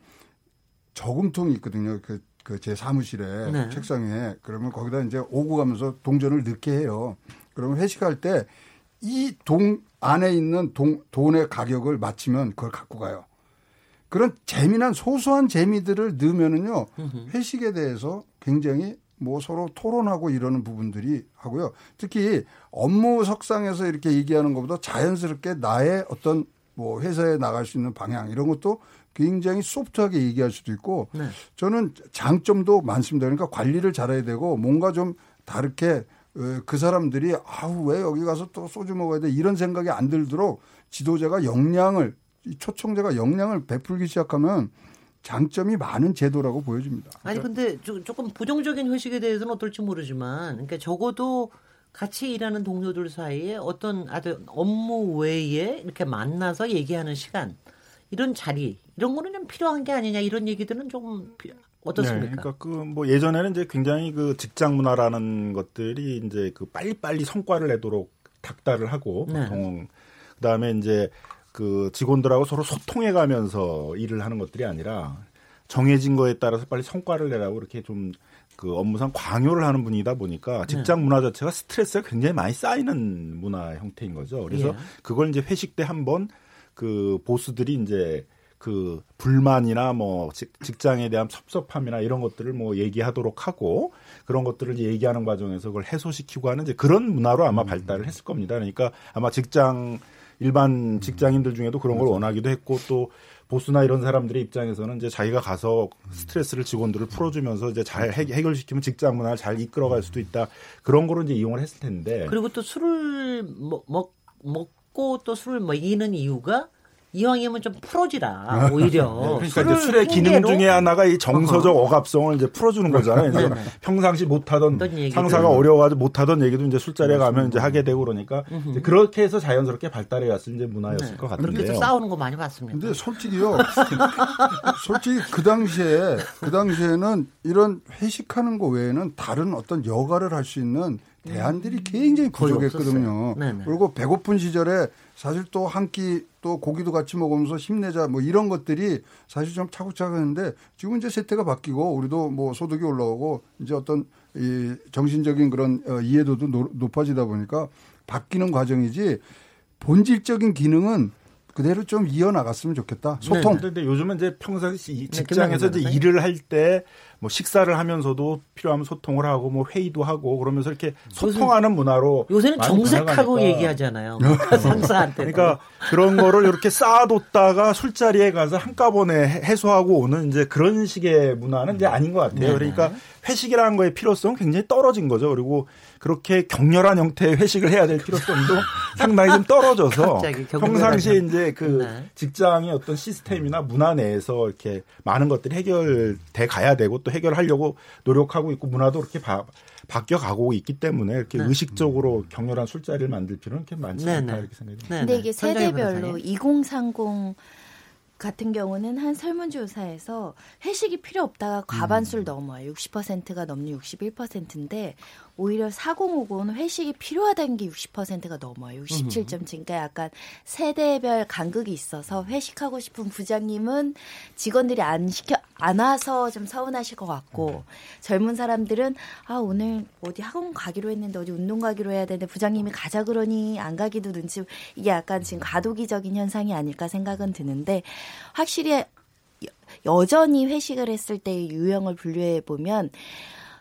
[SPEAKER 3] 저금통이 있거든요. 그, 그 제 사무실에 네. 책상에 그러면 거기다 이제 오고 가면서 동전을 넣게 해요. 그러면 회식할 때 이 동 안에 있는 동, 돈의 가격을 맞추면 그걸 갖고 가요. 그런 재미난 소소한 재미들을 넣으면은요 회식에 대해서 굉장히 뭐 서로 토론하고 이러는 부분들이 하고요. 특히 업무 석상에서 이렇게 얘기하는 것보다 자연스럽게 나의 어떤 뭐 회사에 나갈 수 있는 방향 이런 것도 굉장히 소프트하게 얘기할 수도 있고 네. 저는 장점도 많습니다. 그러니까 관리를 잘해야 되고 뭔가 좀 다르게 그 사람들이 아우 왜 여기 가서 또 소주 먹어야 돼 이런 생각이 안 들도록 지도자가 역량을 초청자가 역량을 베풀기 시작하면 장점이 많은 제도라고 보여집니다.
[SPEAKER 1] 아니 근데 조금 부정적인 회식에 대해서는 어떨지 모르지만 그러니까 적어도 같이 일하는 동료들 사이에 어떤 아주 업무 외에 이렇게 만나서 얘기하는 시간 이런 자리 이런 거는 좀 필요한 게 아니냐 이런 얘기들은 조금 어떻습니까? 네,
[SPEAKER 6] 그러니까 그 뭐 예전에는 이제 굉장히 그 직장 문화라는 것들이 이제 그 빨리빨리 성과를 내도록 닥달을 하고 네. 보통 그다음에 이제 그 직원들하고 서로 소통해 가면서 일을 하는 것들이 아니라 정해진 거에 따라서 빨리 성과를 내라고 이렇게 좀 그 업무상 광요를 하는 분이다 보니까 네. 직장 문화 자체가 스트레스가 굉장히 많이 쌓이는 문화 형태인 거죠. 그래서 예. 그걸 이제 회식 때 한번 그 보스들이 이제 그 불만이나 뭐 직장에 대한 섭섭함이나 이런 것들을 뭐 얘기하도록 하고 그런 것들을 얘기하는 과정에서 그걸 해소시키고 하는 이제 그런 문화로 아마 발달을 했을 겁니다. 그러니까 아마 직장 일반 직장인들 중에도 그런 걸 원하기도 했고 또 보수나 이런 사람들의 입장에서는 이제 자기가 가서 스트레스를 직원들을 풀어주면서 이제 잘 해결시키면 직장 문화를 잘 이끌어갈 수도 있다 그런 거로 이제 이용을 했을 텐데
[SPEAKER 1] 그리고 또 술을 먹, 먹 먹고 또 술을 먹이는 이유가 이왕이면 좀 풀어지라 오히려.
[SPEAKER 6] 네, 그러니까 이제 술의 기능 중에 하나가 이 정서적 어허. 억압성을 이제 풀어주는 거잖아요. 네, 네. 평상시 못하던 상사가 어려워가지고 못하던 얘기도 이제 술자리에 가면 이제 하게 되고 그러니까 이제 그렇게 해서 자연스럽게 발달해 왔을 이제 문화였을 네. 것 같은데요.
[SPEAKER 1] 그렇게 싸우는 거 많이 봤습니다.
[SPEAKER 3] 근데 솔직히요, 솔직히 그 당시에 그 당시에는 이런 회식하는 거 외에는 다른 어떤 여가를 할 수 있는 대안들이 굉장히 부족했거든요. 그리고 배고픈 시절에 사실 또 한 끼 또 고기도 같이 먹으면서 힘내자 뭐 이런 것들이 사실 좀 차곡차곡 했는데 지금 이제 세태가 바뀌고 우리도 뭐 소득이 올라오고 이제 어떤 이 정신적인 그런 어, 이해도도 높아지다 보니까 바뀌는 과정이지 본질적인 기능은 그대로 좀 이어나갔으면 좋겠다. 소통.
[SPEAKER 6] 네, 근데 요즘은 이제 평상시 네, 직장에서 이제 일을 할 때 뭐 식사를 하면서도 필요하면 소통을 하고 뭐 회의도 하고 그러면서 이렇게 소통하는 문화로
[SPEAKER 1] 요새는 정색하고 얘기하잖아요. 상사한테.
[SPEAKER 6] 그러니까 그런 거를 이렇게 쌓아뒀다가 술자리에 가서 한꺼번에 해소하고 오는 이제 그런 식의 문화는 이제 아닌 것 같아요. 네네. 그러니까 회식이라는 거의 필요성은 굉장히 떨어진 거죠. 그리고 그렇게 격렬한 형태의 회식을 해야 될 필요성도 상당히 좀 떨어져서 평상시에 이제 그 네. 직장의 어떤 시스템이나 문화 내에서 이렇게 많은 것들이 해결돼 가야 되고 또 해결하려고 노력하고 있고 문화도 그렇게 바, 바뀌어 가고 있기 때문에 이렇게 네. 의식적으로 격렬한 술자리를 만들 필요는 이렇게 많지 네, 않다 네. 이렇게 생각이 듭니다.
[SPEAKER 4] 근데 이게 세대별로 2030 같은 경우는 한 설문조사에서 회식이 필요 없다가 과반수를 음. 넘어요. 60%가 넘는 61%인데 오히려 4050은 회식이 필요하다는 게 60%가 넘어요. 67.7. 그러니까 약간 세대별 간극이 있어서 회식하고 싶은 부장님은 직원들이 안 시켜 안 와서 좀 서운하실 것 같고 음. 젊은 사람들은 아 오늘 어디 학원 가기로 했는데 어디 운동 가기로 해야 되는데 부장님이 가자 그러니 안 가기도 눈치 이게 약간 지금 과도기적인 현상이 아닐까 생각은 드는데 확실히 여전히 회식을 했을 때의 유형을 분류해 보면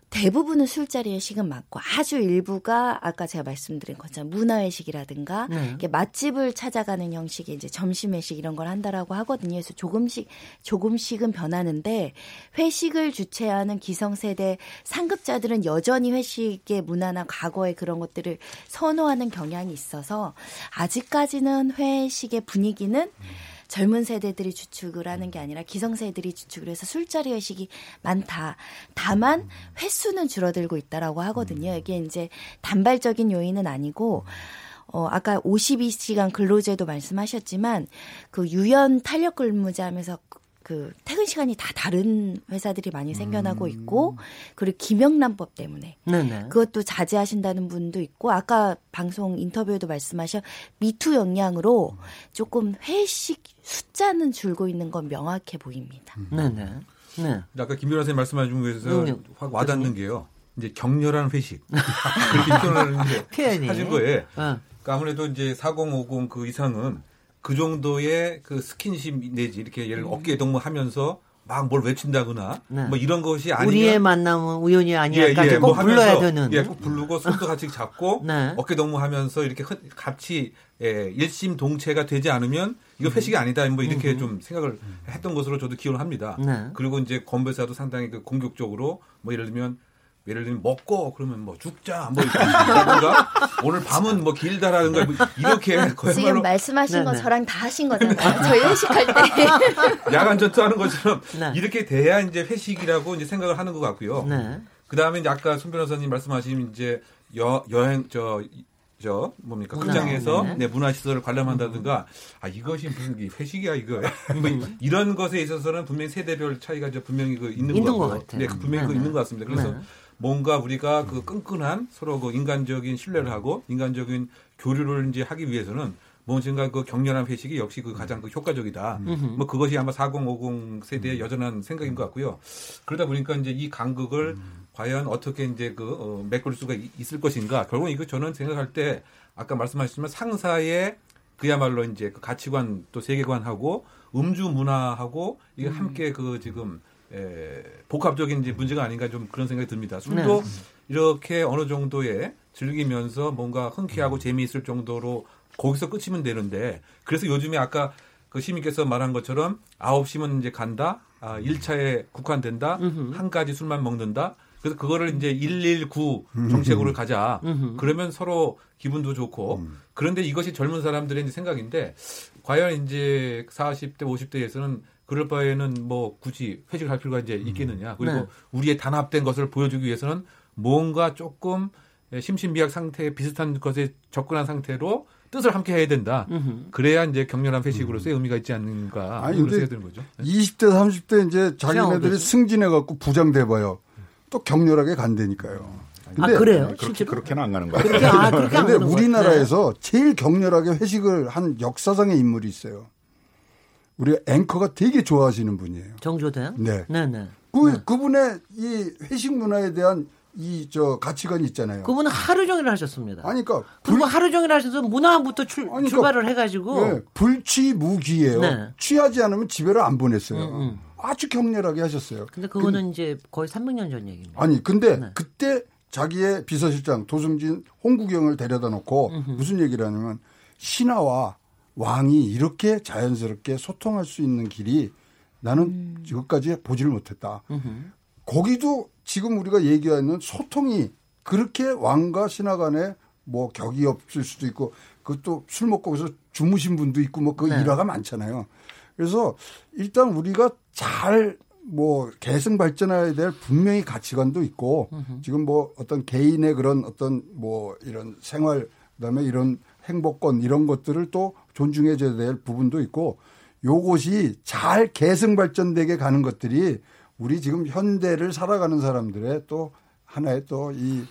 [SPEAKER 4] 대부분은 술자리 회식은 많고 아주 일부가 아까 제가 말씀드린 것처럼 문화회식이라든가 네. 맛집을 찾아가는 형식의 이제 점심 회식 이런 걸 한다라고 하거든요. 그래서 조금씩 조금씩은 변하는데 회식을 주최하는 기성세대 상급자들은 여전히 회식의 문화나 과거의 그런 것들을 선호하는 경향이 있어서 아직까지는 회식의 분위기는 음. 젊은 세대들이 주축을 하는 게 아니라 기성세대들이 주축을 해서 술자리 회식이 많다. 다만 횟수는 줄어들고 있다라고 하거든요. 이게 이제 단발적인 요인은 아니고 어, 아까 52시간 근로제도 말씀하셨지만 그 유연 탄력 근무제 하면서 그 퇴근 시간이 다 다른 회사들이 많이 생겨나고 음. 있고 그리고 김영란법 때문에 네네. 그것도 자제하신다는 분도 있고 아까 방송 인터뷰에도 말씀하신 미투 영향으로 조금 회식 숫자는 줄고 있는 건 명확해 보입니다.
[SPEAKER 1] 음. 네네.
[SPEAKER 5] 네. 아까 김 변호사님 말씀하신 거에서 음, 확 와닿는 게요. 이제 격렬한 회식 그렇게 표현하는 게 하신 거예요. 어. 그러니까 아무래도 이제 4050 그 이상은 그 정도의 그 스킨십 내지 이렇게 예를 어깨 동무하면서 막 뭘 외친다거나 네. 뭐 이런 것이 아니면
[SPEAKER 1] 우리의 만남은 우연이 아니야까지 예, 예, 꼭 뭐 불러야 되는
[SPEAKER 5] 예, 꼭 부르고 손도 같이 잡고 네. 어깨 동무하면서 이렇게 같이 예, 일심 동체가 되지 않으면 이거 회식이 아니다 뭐 이렇게 음. 좀 생각을 했던 것으로 저도 기억을 합니다. 네. 그리고 이제 건배사도 상당히 그 공격적으로 뭐 예를 들면 예를 들면 먹고 그러면 뭐 죽자 뭐 이러든가 오늘 밤은 뭐 길다라든가 뭐 이렇게
[SPEAKER 4] 거야말로 지금 말씀하신 거 저랑 다 하신 거잖아요. 저희 회식할 때
[SPEAKER 5] 야간 전투하는 것처럼 네. 이렇게 돼야 이제 회식이라고 이제 생각을 하는 것 같고요. 네. 그 다음에 이제 아까 손 변호사님 말씀하신 이제 여 여행 저 저 뭡니까 문화, 극장에서 네. 네, 문화 시설을 관람한다든가 아 이것이 무슨 회식이야 이거 뭐 이런 것에 있어서는 분명히 세대별 차이가 분명히 그 있는, 있는 것 같아요. 네, 그 분명히 그 있는 것 같습니다. 그래서 네. 뭔가 우리가 그 끈끈한 서로 그 인간적인 신뢰를 하고 인간적인 교류를 이제 하기 위해서는 무엇인가 그 격렬한 회식이 역시 그 가장 그 효과적이다. 음. 뭐 그것이 아마 4050 세대의 여전한 생각인 것 같고요. 그러다 보니까 이제 이 간극을 음. 과연 어떻게 이제 그 어, 메꿀 수가 있을 것인가. 결국 이거 저는 생각할 때 아까 말씀하셨지만 상사의 그야말로 이제 그 가치관 또 세계관하고 음주 문화하고 이게 음. 함께 그 지금 에, 복합적인 이제 문제가 아닌가 좀 그런 생각이 듭니다. 술도 네. 이렇게 어느 정도의 즐기면서 뭔가 흔쾌하고 음. 재미있을 정도로 거기서 끝이면 되는데 그래서 요즘에 아까 그 시민께서 말한 것처럼 9시면 이제 간다. 아, 1차에 국한된다. 음흠. 한 가지 술만 먹는다. 그래서 그거를 이제 119 정책으로 가자. 그러면 서로 기분도 좋고. 음. 그런데 이것이 젊은 사람들의 이제 생각인데 과연 이제 40대 50대에서는 그럴 바에는 뭐 굳이 회식을 할 필요가 이제 음. 있겠느냐. 그리고 네. 우리의 단합된 것을 보여주기 위해서는 뭔가 조금 심신미약 상태 비슷한 것에 접근한 상태로 뜻을 함께 해야 된다. 그래야 이제 격렬한 회식으로서의 음. 의미가 있지 않는가.
[SPEAKER 3] 아니, 근데 되는 거죠. 20대, 30대 이제 자기네들이 승진해 갖고 부장 돼 봐요. 또 격렬하게 간다니까요.
[SPEAKER 1] 근데 아, 그래요?
[SPEAKER 6] 그렇게, 그렇게는 안 가는 거예요.
[SPEAKER 3] 그렇게, 아, 그렇게 근데 우리나라에서 네. 제일 격렬하게 회식을 한 역사상의 인물이 있어요. 우리 앵커가 되게 좋아하시는 분이에요.
[SPEAKER 1] 정조대요?
[SPEAKER 3] 네.
[SPEAKER 1] 네, 네.
[SPEAKER 3] 그,
[SPEAKER 1] 네.
[SPEAKER 3] 그분의 이 회식 문화에 대한 이 저 가치관이 있잖아요.
[SPEAKER 1] 그분은 하루 종일 하셨습니다.
[SPEAKER 3] 아니, 그러니까
[SPEAKER 1] 불... 하루 종일 하셔서 문화부터 출, 그러니까, 출발을 해가지고
[SPEAKER 3] 네, 불취무기예요. 네. 취하지 않으면 집에를 안 보냈어요. 음, 음. 아주 격렬하게 하셨어요.
[SPEAKER 1] 근데 그거는 근, 이제 거의 300년 전 얘기입니다.
[SPEAKER 3] 아니, 근데 네. 그때 자기의 비서실장 도승진 홍구경을 데려다 놓고 음흠. 무슨 얘기를 하냐면 신하와 왕이 이렇게 자연스럽게 소통할 수 있는 길이 나는 음. 지금까지 보지를 못했다. 음흠. 거기도 지금 우리가 얘기하는 소통이 그렇게 왕과 신하 간에 뭐 격이 없을 수도 있고 그것도 술 먹고 거기서 주무신 분도 있고 뭐그 네. 일화가 많잖아요. 그래서 일단 우리가 잘 뭐 계승 발전해야 될 분명히 가치관도 있고 으흠. 지금 뭐 어떤 개인의 그런 어떤 뭐 이런 생활 그다음에 이런 행복권 이런 것들을 또 존중해줘야 될 부분도 있고 요것이 잘 계승 발전되게 가는 것들이 우리 지금 현대를 살아가는 사람들의 또 하나의 또 이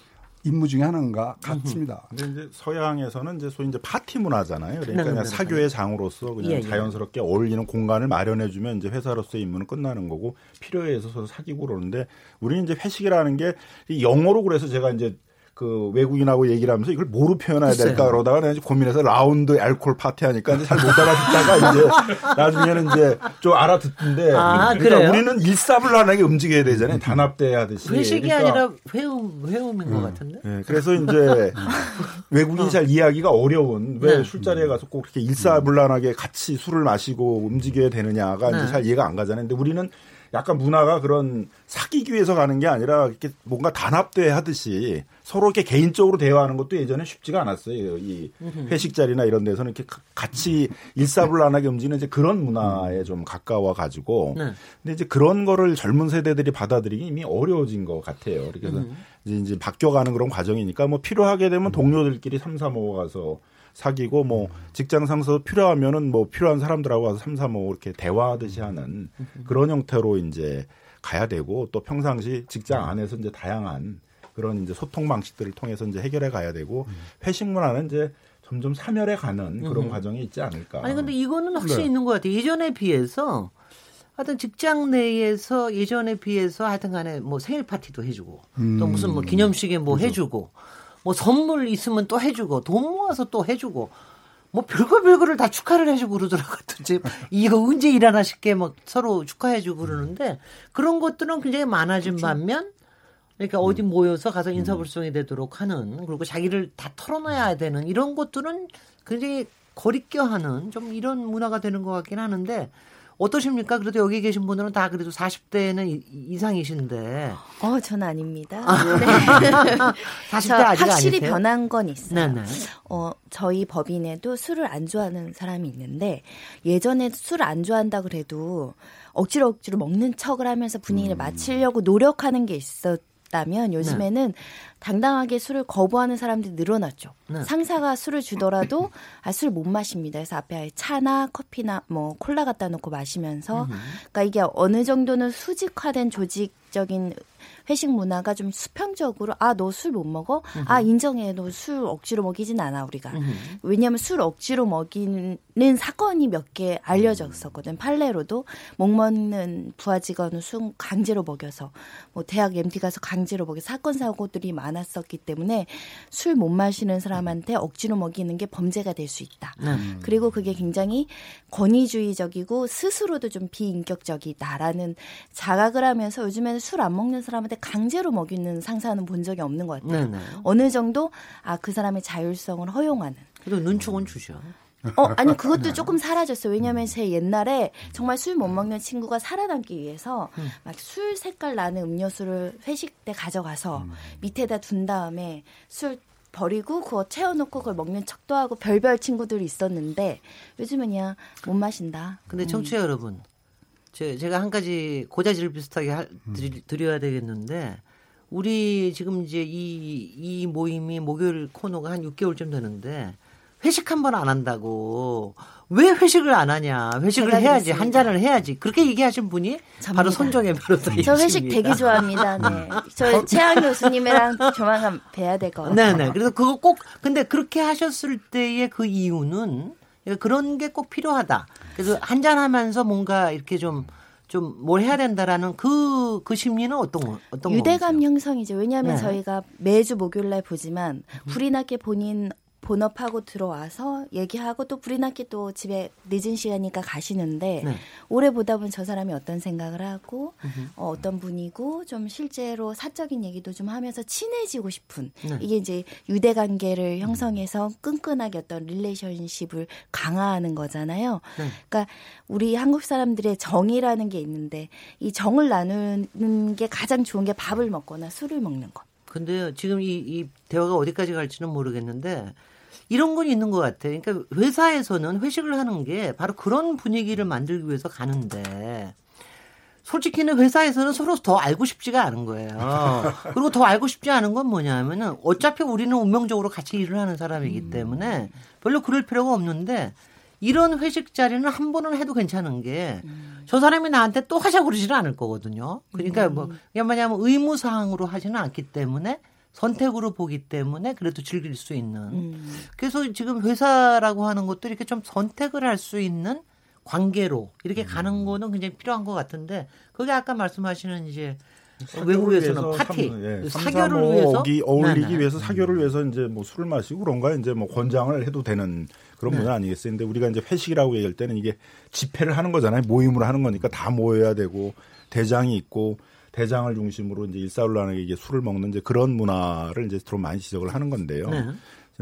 [SPEAKER 3] 임무 중에 하나인가 같습니다.
[SPEAKER 6] 근데 이제 서양에서는 이제 소위 이제 파티 문화잖아요. 그러니까 그냥 사교의 장으로서 그냥 예, 예. 자연스럽게 어울리는 공간을 마련해 주면 이제 회사로서의 임무는 끝나는 거고 필요에 의해서 사귀고 그러는데 우리는 이제 회식이라는 게 영어로 그래서 제가 이제 그 외국인하고 얘기를 하면서 이걸 뭐로 표현해야 될까 그러다가 내가 이제 고민해서 라운드 알콜 파티 하니까 이제 잘 못 알아듣다가 이제 나중에는 이제 좀 알아듣던데 아, 그러니까 그래요? 우리는 일사불란하게 움직여야 되잖아요 단합돼야 하듯이
[SPEAKER 1] 회식이 그러니까. 아니라 회음 회음인 음. 것 같은데
[SPEAKER 6] 네, 그래서 이제 외국인이 어. 잘 이해하기가 어려운 왜 네. 술자리에 가서 꼭 이렇게 일사불란하게 같이 술을 마시고 움직여야 되느냐가 네. 이제 잘 이해가 안 가잖아요 근데 우리는 약간 문화가 그런 사귀기 위해서 가는 게 아니라 이렇게 뭔가 단합대 하듯이 서로 이렇게 개인적으로 대화하는 것도 예전에 쉽지가 않았어요. 이 회식 자리나 이런 데서는 이렇게 같이 일사불란하게 움직이는 이제 그런 문화에 좀 가까워 가지고 네. 근데 이제 그런 거를 젊은 세대들이 받아들이기 이미 어려워진 것 같아요. 그래서 이제, 이제 바뀌어가는 그런 과정이니까 뭐 필요하게 되면 동료들끼리 삼삼오오 가서 사귀고 뭐 직장 상사 필요하면은 뭐 필요한 사람들하고 와서 삼삼오 이렇게 대화하듯이 하는 그런 형태로 이제 가야 되고 또 평상시 직장 안에서 이제 다양한 그런 이제 소통 방식들을 통해서 이제 해결해 가야 되고 회식 문화는 이제 점점 사멸해 가는 그런 음. 과정이 있지 않을까.
[SPEAKER 1] 아니 근데 이거는 확실히 네. 있는 것 같아요. 예전에 비해서 하여튼 직장 내에서 예전에 비해서 하여튼 간에 뭐 생일 파티도 해주고 음. 또 무슨 뭐 기념식에 뭐 그렇죠. 해주고 뭐 선물 있으면 또 해주고 돈 모아서 또 해주고 뭐 별거 별거를 다 축하를 해주고 그러더라고요. 이거 언제 일하나 싶게 막 서로 축하해주고 그러는데 그런 것들은 굉장히 많아진 그치. 반면 그러니까 어디 음. 모여서 가서 인사불성이 되도록 하는 그리고 자기를 다 털어놔야 되는 이런 것들은 굉장히 거리껴하는 좀 이런 문화가 되는 것 같긴 하는데 어떠십니까? 그래도 여기 계신 분들은 다 그래도 40대는 이상이신데.
[SPEAKER 4] 어, 저는 아닙니다. 네. 40대 아직 확실히 아니세요? 변한 건 있어요. 네네. 어, 저희 법인에도 술을 안 좋아하는 사람이 있는데 예전에 술 안 좋아한다 그래도 억지로 억지로 먹는 척을 하면서 분위기를 음. 맞추려고 노력하는 게 있었 다면 요즘에는 네. 당당하게 술을 거부하는 사람들이 늘어났죠. 네. 상사가 술을 주더라도 아, 술 못 마십니다. 그래서 앞에 차나 커피나 뭐 콜라 갖다 놓고 마시면서 그러니까 이게 어느 정도는 수직화된 조직적인 회식 문화가 좀 수평적으로 아 너 술 못 먹어? 아 인정해 너 술 억지로 먹이진 않아 우리가. 왜냐하면 술 억지로 먹이는 사건이 몇 개 알려졌었거든 판례로도 목 먹는 부하 직원을 술 강제로 먹여서 뭐 대학 MD 가서 강제로 먹여 사건 사고들이 많. 많았었기 때문에 술 못 마시는 사람한테 억지로 먹이는 게 범죄가 될 수 있다. 음. 그리고 그게 굉장히 권위주의적이고 스스로도 좀 비인격적이다라는 자각을 하면서 요즘에는 술 안 먹는 사람한테 강제로 먹이는 상사는 본 적이 없는 것 같아요. 네네. 어느 정도 아 그 사람의 자율성을 허용하는.
[SPEAKER 1] 그리고 눈총은 주죠.
[SPEAKER 4] 어, 아니 그것도 조금 사라졌어요. 왜냐하면 제 옛날에 정말 술 못 먹는 친구가 살아남기 위해서 음. 막술 색깔 나는 음료수를 회식 때 가져가서 음. 밑에다 둔 다음에 술 버리고 그거 채워놓고 그걸 먹는 척도 하고 별별 친구들이 있었는데 요즘은 그냥 못 마신다.
[SPEAKER 1] 근데 음. 청취자 음. 여러분, 제, 제가 한 가지 고자질을 비슷하게 할, 드리, 드려야 되겠는데 우리 지금 이제 이, 이 모임이 목요일 코너가 한 6개월쯤 되는데 회식 한 번 안 한다고. 왜 회식을 안 하냐? 회식을 해야지 한 잔을 해야지. 그렇게 얘기하신 분이 접니다. 바로 손정혜 변호사님
[SPEAKER 4] 저 회식 되게 좋아합니다. 네. 저 최양 교수님이랑 조만간 뵈야 될 것 같아요.
[SPEAKER 1] 네네 그래서 그거 꼭 근데 그렇게 하셨을 때의 그 이유는 그런 게 꼭 필요하다 그래서 한잔 하면서 뭔가 이렇게 좀 좀 뭘 해야 된다라는 그, 그 심리는 어떤, 어떤
[SPEAKER 4] 유대감 형성이죠. 왜냐하면 네. 저희가 매주 목요일 날 보지만 부리나케 본인 본업하고 들어와서 얘기하고 또 부리나케 또 집에 늦은 시간이니까 가시는데 네. 오래 보다 보면 저 사람이 어떤 생각을 하고 어, 어떤 분이고 좀 실제로 사적인 얘기도 좀 하면서 친해지고 싶은 네. 이게 이제 유대 관계를 형성해서 끈끈하게 어떤 relationship을 강화하는 거잖아요. 네. 그러니까 우리 한국 사람들의 정이라는 게 있는데 이 정을 나누는 게 가장 좋은 게 밥을 먹거나 술을 먹는 것.
[SPEAKER 1] 근데 지금 이, 이 대화가 어디까지 갈지는 모르겠는데 이런 건 있는 것 같아요. 그러니까 회사에서는 회식을 하는 게 바로 그런 분위기를 만들기 위해서 가는데 솔직히는 회사에서는 서로 더 알고 싶지가 않은 거예요. 그리고 더 알고 싶지 않은 건 뭐냐면은 어차피 우리는 운명적으로 같이 일을 하는 사람이기 때문에 별로 그럴 필요가 없는데 이런 회식 자리는 한 번은 해도 괜찮은 게저 사람이 나한테 또 하자고 그러지는 않을 거거든요. 그러니까 뭐 그냥 뭐냐면 의무 사항으로 하지는 않기 때문에 선택으로 보기 때문에 그래도 즐길 수 있는. 음. 그래서 지금 회사라고 하는 것도 이렇게 좀 선택을 할 수 있는 관계로 이렇게 가는 음. 거는 굉장히 필요한 것 같은데 그게 아까 말씀하시는 이제 외국에서는 파티, 삼, 예, 사교를 위해서
[SPEAKER 6] 어울리기 네네. 위해서 사교를 위해서 이제 뭐 술을 마시고 그런가 이제 뭐 권장을 해도 되는 그런 네. 문화 아니겠어요? 근데 우리가 이제 회식이라고 얘기할 때는 이게 집회를 하는 거잖아요. 모임으로 하는 거니까 다 모여야 되고 대장이 있고 대장을 중심으로 이제 일사불란하게 이게 술을 먹는 이제 그런 문화를 이제 좀 많이 지적을 하는 건데요. 네.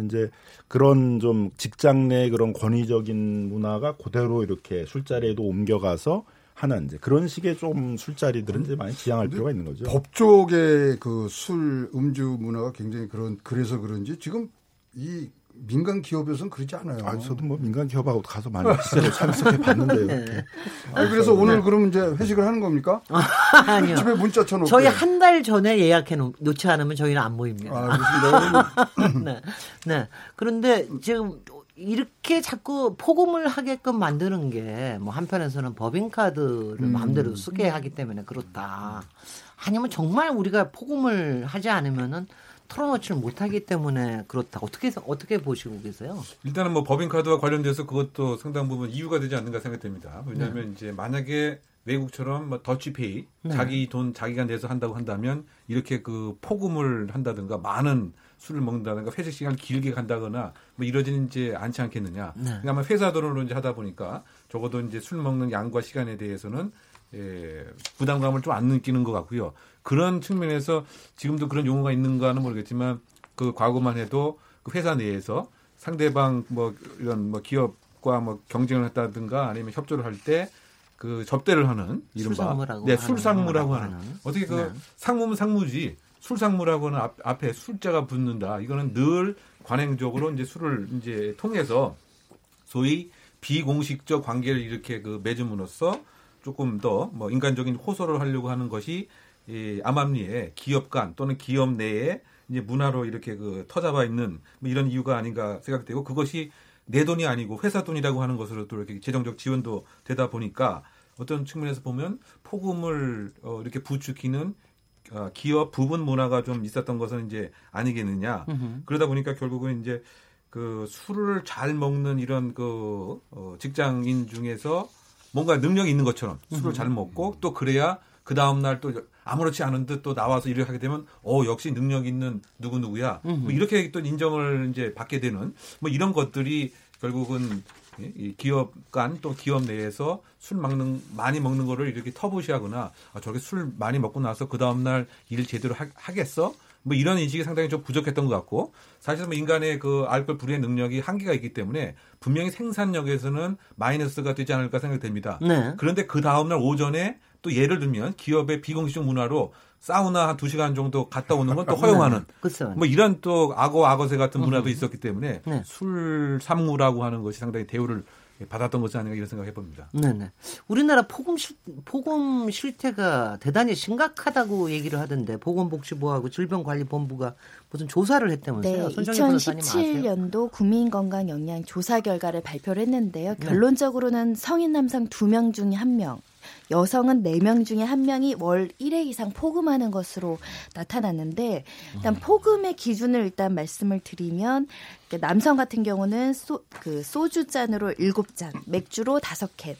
[SPEAKER 6] 이제 그런 좀 직장 내 그런 권위적인 문화가 그대로 이렇게 술자리에도 옮겨가서 하는 이제 그런 식의 좀 술자리들은 이제 많이 지향할 필요가 있는 거죠.
[SPEAKER 3] 법 쪽의 그 술 음주 문화가 굉장히 그런 그래서 그런지 지금 이 민간 기업에서는 그러지 않아요.
[SPEAKER 6] 아, 저도 뭐 민간 기업하고 가서 많이 실제로 참석해 봤는데요. 네.
[SPEAKER 3] 아니, 그래서 네. 오늘 그러면 이제 회식을 하는 겁니까?
[SPEAKER 1] 아니요.
[SPEAKER 3] 집에 문자 쳐놓고.
[SPEAKER 1] 저희 한 달 전에 예약해 놓지 않으면 저희는 안 모입니다. 아, 네. 네. 그런데 지금 이렇게 자꾸 포금을 하게끔 만드는 게 뭐 한편에서는 법인카드를 음. 마음대로 쓰게 하기 때문에 그렇다. 아니면 정말 우리가 포금을 하지 않으면은 털어놓지를 못하기 때문에 그렇다. 어떻게 어떻게 보시고 계세요?
[SPEAKER 5] 일단은 뭐 법인카드와 관련돼서 그것도 상당 부분 이유가 되지 않는가 생각됩니다. 왜냐하면 네. 이제 만약에 외국처럼 뭐 더치페이 네. 자기 돈 자기가 내서 한다고 한다면 이렇게 그 포금을 한다든가 많은 술을 먹는다든가 회식 시간을 길게 간다거나 뭐 이러지는 이제 않지 않겠느냐. 네. 그러니까 아마 회사 돈으로 이제 하다 보니까 적어도 이제 술 먹는 양과 시간에 대해서는 예, 부담감을 좀 안 느끼는 것 같고요. 그런 측면에서 지금도 그런 용어가 있는가는 모르겠지만 그 과거만 해도 그 회사 내에서 상대방 뭐 이런 뭐 기업과 뭐 경쟁을 했다든가 아니면 협조를 할 때 그 접대를 하는 이른바
[SPEAKER 1] 술상무라고
[SPEAKER 5] 네 술상무라고 하는, 하는. 어떻게 그 네. 상무면 상무지 술상무라고는 앞, 앞에 술자가 붙는다. 이거는 늘 관행적으로 이제 술을 이제 통해서 소위 비공식적 관계를 이렇게 그 맺음으로써 조금 더 뭐 인간적인 호소를 하려고 하는 것이 이 암암리에 기업 간 또는 기업 내에 이제 문화로 이렇게 그 터잡아 있는 뭐 이런 이유가 아닌가 생각되고 그것이 내 돈이 아니고 회사 돈이라고 하는 것으로 또 이렇게 재정적 지원도 되다 보니까 어떤 측면에서 보면 폭음을 어 이렇게 부추기는 어 기업 부분 문화가 좀 있었던 것은 이제 아니겠느냐. 으흠. 그러다 보니까 결국은 이제 그 술을 잘 먹는 이런 그 어 직장인 중에서 뭔가 능력이 있는 것처럼 술을 잘 먹고 또 그래야 그 다음 날 또 아무렇지 않은 듯 또 나와서 일을 하게 되면 어 역시 능력 있는 누구 누구야 뭐 이렇게 또 인정을 이제 받게 되는 뭐 이런 것들이 결국은 이 기업 간 또 기업 내에서 술 먹는 많이 먹는 거를 이렇게 터부시하거나 아, 저렇게 술 많이 먹고 나서 그 다음 날 일 제대로 하, 겠어 뭐 이런 인식이 상당히 좀 부족했던 것 같고 사실 뭐 인간의 그 알코올 불의 능력이 한계가 있기 때문에 분명히 생산력에서는 마이너스가 되지 않을까 생각됩니다. 네. 그런데 그 다음 날 오전에 또 예를 들면 기업의 비공식 문화로 사우나 한두 시간 정도 갔다 오는 건 또 허용하는 네. 뭐 이런 또 악어 악어새 같은 문화도 있었기 때문에 네. 술 삼무라고 하는 것이 상당히 대우를 받았던 것이 아닌가 이런 생각을 해봅니다.
[SPEAKER 1] 네네. 우리나라 폭음 실, 폭음 실태가 대단히 심각하다고 얘기를 하던데 보건복지부하고 질병관리본부가 무슨 조사를 했다면서요?
[SPEAKER 4] 네, 2017년도 국민건강영양 조사 결과를 발표를 했는데요. 네. 결론적으로는 성인 남성 2명 중에 1명, 여성은 4명 중에 1명이 월 1회 이상 포금하는 것으로 나타났는데 일단 음. 포금의 기준을 일단 말씀을 드리면 남성 같은 경우는 소, 그 소주 잔으로 7잔, 맥주로 5캔,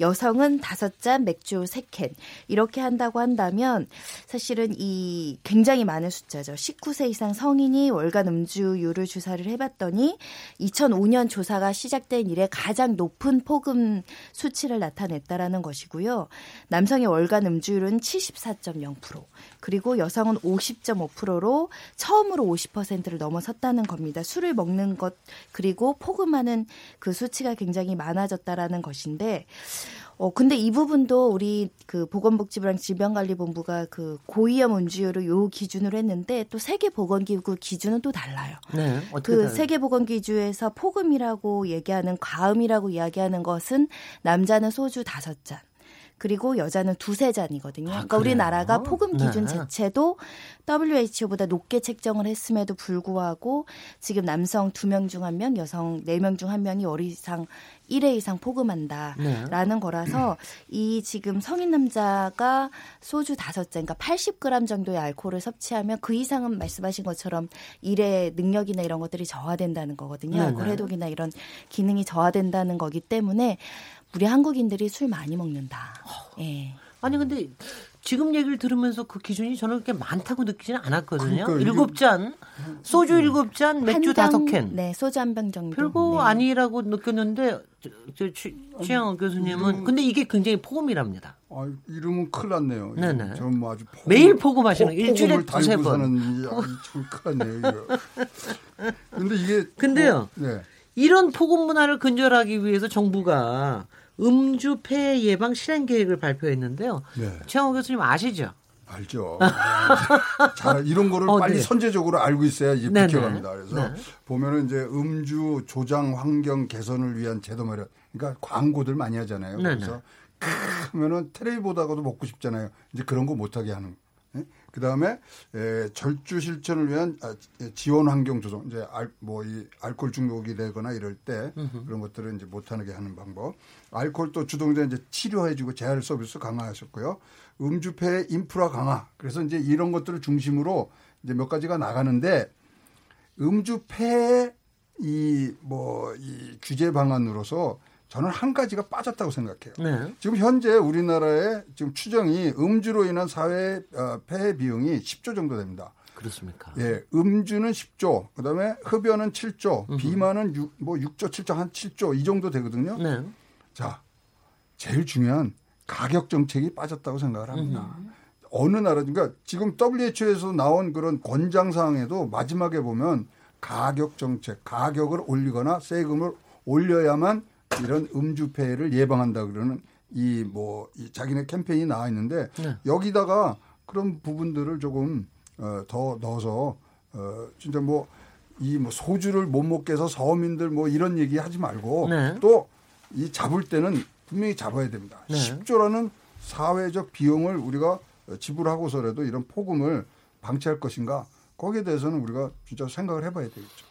[SPEAKER 4] 여성은 다섯 잔, 맥주 세 캔 이렇게 한다고 한다면 사실은 이 굉장히 많은 숫자죠. 19세 이상 성인이 월간 음주율을 조사를 해봤더니 2005년 조사가 시작된 이래 가장 높은 폭음 수치를 나타냈다라는 것이고요. 남성의 월간 음주율은 74.0%, 그리고 여성은 50.5%로 처음으로 50%를 넘어섰다는 겁니다. 술을 먹는 것 그리고 폭음하는 그 수치가 굉장히 많아졌다라는 것인데 어 근데 이 부분도 우리 그 보건복지부랑 질병관리본부가 그 고위험 음주율을 요 기준으로 했는데 또 세계보건기구 기준은 또 달라요. 네, 그 세계보건기구에서 폭음이라고 얘기하는 과음이라고 이야기하는 것은 남자는 소주 다섯 잔, 그리고 여자는 두세 잔이거든요. 아, 그러니까 우리나라가 폭음 기준 네. 자체도 WHO보다 높게 책정을 했음에도 불구하고 지금 남성 두 명 중 한 명, 여성 네 명 중 한 명이 월 이상 1회 이상 포금한다라는 네. 거라서 이 지금 성인 남자가 소주 다섯 잔, 그러니까 80g 정도의 알코올을 섭취하면 그 이상은 말씀하신 것처럼 일의 능력이나 이런 것들이 저하된다는 거거든요. 네, 네. 해독이나 이런 기능이 저하된다는 거기 때문에 우리 한국인들이 술 많이 먹는다. 예.
[SPEAKER 1] 아니 근데 지금 얘기를 들으면서 그 기준이 저는 그렇게 많다고 느끼지는 않았거든요. 일곱 잔 소주 음. 일곱 잔 맥주 다섯 캔.
[SPEAKER 4] 네, 소주 한 병 정도.
[SPEAKER 1] 별거
[SPEAKER 4] 네.
[SPEAKER 1] 아니라고 느꼈는데 저, 취향 교수님은 이름, 근데 이게 굉장히 포금이랍니다.
[SPEAKER 3] 아, 이름은 큰일 났네요. 네네. 저는 뭐 아주
[SPEAKER 1] 포금, 매일 포금하시는 일주일에 두세 번.
[SPEAKER 3] 참 큰일 났네요. 이거. 근데 이게
[SPEAKER 1] 근데요. 뭐, 네. 이런 포금 문화를 근절하기 위해서 정부가 음주 폐해 예방 실행 계획을 발표했는데요. 네. 최영호 교수님 아시죠?
[SPEAKER 3] 알죠. 잘 이런 거를 어, 빨리 네. 선제적으로 알고 있어야 이제 네, 네. 비켜갑니다. 그래서 네. 보면은 이제 음주 조장 환경 개선을 위한 제도 마련. 그러니까 광고들 많이 하잖아요. 네, 그래서 크면은 텔레비 보다가도 먹고 싶잖아요. 이제 그런 거 못하게 하는 그 다음에 절주 실천을 위한 아, 지원 환경 조성, 이제 알, 뭐이 알코올 중독이 되거나 이럴 때 그런 것들을 이제 못하게 하는 방법. 알코올 또 주동자 이제 치료해주고 재활 서비스 강화하셨고요. 음주폐 인프라 강화. 그래서 이제 이런 것들을 중심으로 이제 몇 가지가 나가는데 음주폐 이 뭐이 뭐, 규제 방안으로서 저는 한 가지가 빠졌다고 생각해요. 네. 지금 현재 우리나라의 지금 추정이 음주로 인한 사회 어, 폐해 비용이 10조 정도 됩니다.
[SPEAKER 1] 그렇습니까?
[SPEAKER 3] 예, 음주는 10조, 그다음에 흡연은 7조, 음흠. 비만은 6, 뭐 6조, 7조 한 7조 이 정도 되거든요. 네. 자, 제일 중요한 가격 정책이 빠졌다고 생각을 합니다. 음흠. 어느 나라, 그러니까 지금 WHO에서 나온 그런 권장 사항에도 마지막에 보면 가격 정책, 가격을 올리거나 세금을 올려야만 이런 음주 폐해를 예방한다 그러는 이 뭐 이 자기네 캠페인이 나와 있는데 네. 여기다가 그런 부분들을 조금 어, 더 넣어서 어, 진짜 뭐 이 뭐 소주를 못 먹게 해서 서민들 뭐 이런 얘기 하지 말고 네. 또이 잡을 때는 분명히 잡아야 됩니다. 네. 10조라는 사회적 비용을 우리가 지불하고서라도 이런 폭음을 방치할 것인가 거기에 대해서는 우리가 진짜 생각을 해봐야 되겠죠.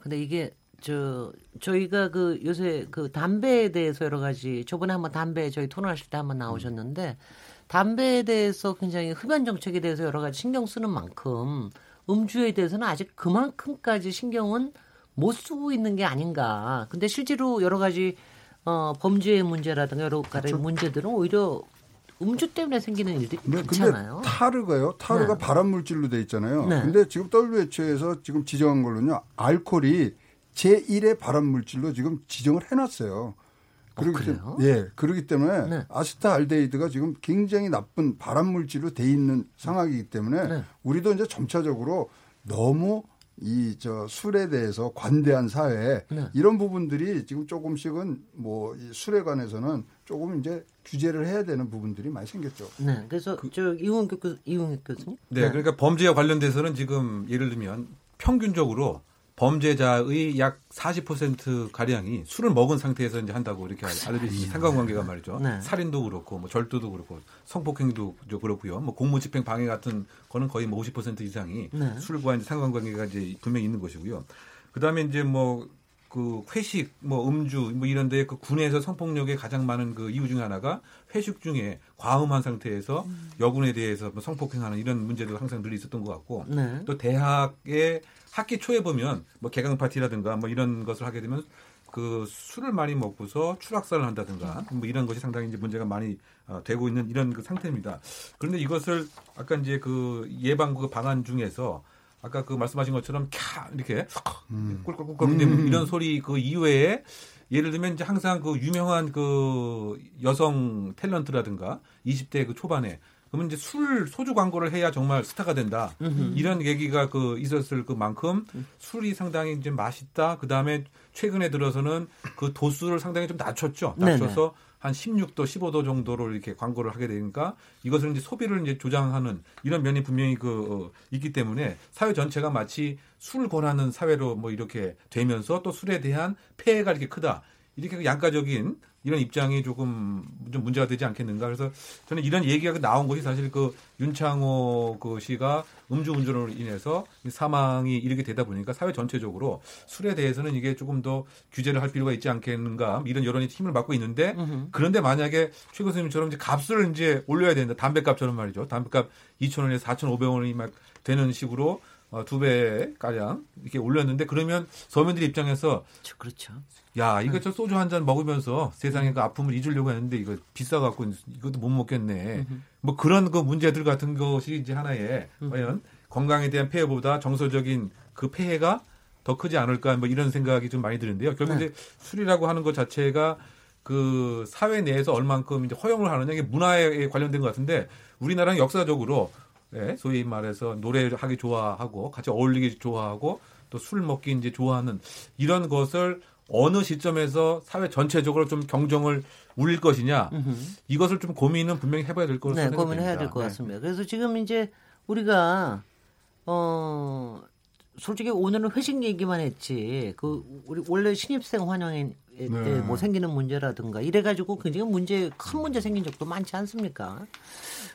[SPEAKER 1] 근데 이게 저 저희가 그 요새 그 담배에 대해서 여러 가지 저번에 한번 담배 저희 토론하실 때 한번 나오셨는데 담배에 대해서 굉장히 흡연 정책에 대해서 여러 가지 신경 쓰는 만큼 음주에 대해서는 아직 그만큼까지 신경은 못 쓰고 있는 게 아닌가. 근데 실제로 여러 가지 어 범죄의 문제라든가 여러 가지 그렇죠. 문제들은 오히려 음주 때문에 생기는 일들이 네, 많잖아요.
[SPEAKER 3] 타르가요. 타르가 네. 발암 물질로 돼 있잖아요. 네. 근데 지금 WHO에서 지금 지정한 걸로는요. 알코올이 제1의 발암 물질로 지금 지정을 해 놨어요. 그렇기 어, 때문에 예, 그렇기 때문에 네. 아스타알데히드가 지금 굉장히 나쁜 발암 물질로 돼 있는 상황이기 때문에 네. 우리도 이제 점차적으로 너무 이 저 술에 대해서 관대한 사회 네. 이런 부분들이 지금 조금씩은 뭐 이 술에 관해서는 조금 이제 규제를 해야 되는 부분들이 많이 생겼죠.
[SPEAKER 1] 네, 그래서 그, 저 이웅 교 이웅 교수님.
[SPEAKER 5] 네, 그러니까 범죄와 관련돼서는 지금 예를 들면 평균적으로 범죄자의 약 40% 가량이 술을 먹은 상태에서 이제 한다고 이렇게 있습니다. 상관관계가 말이죠. 네. 살인도 그렇고 뭐 절도도 그렇고 성폭행도 그렇고요. 뭐 공무집행 방해 같은 거는 거의 뭐 50% 이상이 네. 술과 이제 상관관계가 이제 분명히 있는 것이고요. 그다음에 이제 뭐 그 회식, 뭐 음주, 뭐 이런데 그 군에서 성폭력에 가장 많은 그 이유 중에 하나가 회식 중에 과음한 상태에서 음. 여군에 대해서 뭐 성폭행하는 이런 문제도 항상 늘 있었던 것 같고 네. 또 대학에 학기 초에 보면 뭐 개강 파티라든가 뭐 이런 것을 하게 되면 그 술을 많이 먹고서 추락사를 한다든가 뭐 이런 것이 상당히 이제 문제가 많이 어, 되고 있는 이런 그 상태입니다. 그런데 이것을 아까 이제 그 예방 그 방안 중에서 아까 그 말씀하신 것처럼 캬 이렇게 음. 꿀꿀꿀꿀 음. 이런 소리 그 이외에 예를 들면 이제 항상 그 유명한 그 여성 탤런트라든가 20대 그 초반에 그러면 이제 술 소주 광고를 해야 정말 스타가 된다. 음흠. 이런 얘기가 그 있었을 그 만큼 술이 상당히 이제 맛있다. 그 다음에 최근에 들어서는 그 도수를 상당히 좀 낮췄죠. 낮춰서 네네. 한 16도, 15도 정도로 이렇게 광고를 하게 되니까 이것을 이제 소비를 이제 조장하는 이런 면이 분명히 그 어, 있기 때문에 사회 전체가 마치 술을 권하는 사회로 뭐 이렇게 되면서 또 술에 대한 폐해가 이렇게 크다. 이렇게 그 양가적인 이런 입장이 조금 좀 문제가 되지 않겠는가. 그래서 저는 이런 얘기가 나온 것이 사실 그 윤창호 그 씨가 음주운전으로 인해서 사망이 이렇게 되다 보니까 사회 전체적으로 술에 대해서는 이게 조금 더 규제를 할 필요가 있지 않겠는가. 이런 여론이 힘을 받고 있는데 그런데 만약에 최 교수님처럼 이제 값을 이제 올려야 된다. 담배값처럼 말이죠. 담배값 2,000원에서 4,500원이 막 되는 식으로 어, 두 배 가량 이렇게 올렸는데 그러면 서민들 입장에서
[SPEAKER 1] 그렇죠.
[SPEAKER 5] 야 이거 저 소주 한 잔 먹으면서 세상의 그 아픔을 잊으려고 했는데 이거 비싸 갖고 이것도 못 먹겠네. 뭐 그런 그 문제들 같은 것이 이제 하나의 과연 건강에 대한 폐해보다 정서적인 그 폐해가 더 크지 않을까 뭐 이런 생각이 좀 많이 드는데요. 결국 네. 이제 술이라고 하는 것 자체가 그 사회 내에서 얼만큼 이제 허용을 하느냐 이게 문화에 관련된 것 같은데 우리나라는 역사적으로 예, 소위 말해서 노래하기 좋아하고 같이 어울리기 좋아하고 또 술 먹기 이제 좋아하는 이런 것을 어느 시점에서 사회 전체적으로 좀 경정을 울릴 것이냐 음흠. 이것을 좀 고민은 분명히 해봐야 될 것으로 네.
[SPEAKER 1] 고민해야 될 것 같습니다. 네. 그래서 지금 이제 우리가 어 솔직히 오늘은 회식 얘기만 했지 그 우리 원래 신입생 환영회 네. 뭐 생기는 문제라든가 이래가지고 굉장히 문제 큰 문제 생긴 적도 많지 않습니까?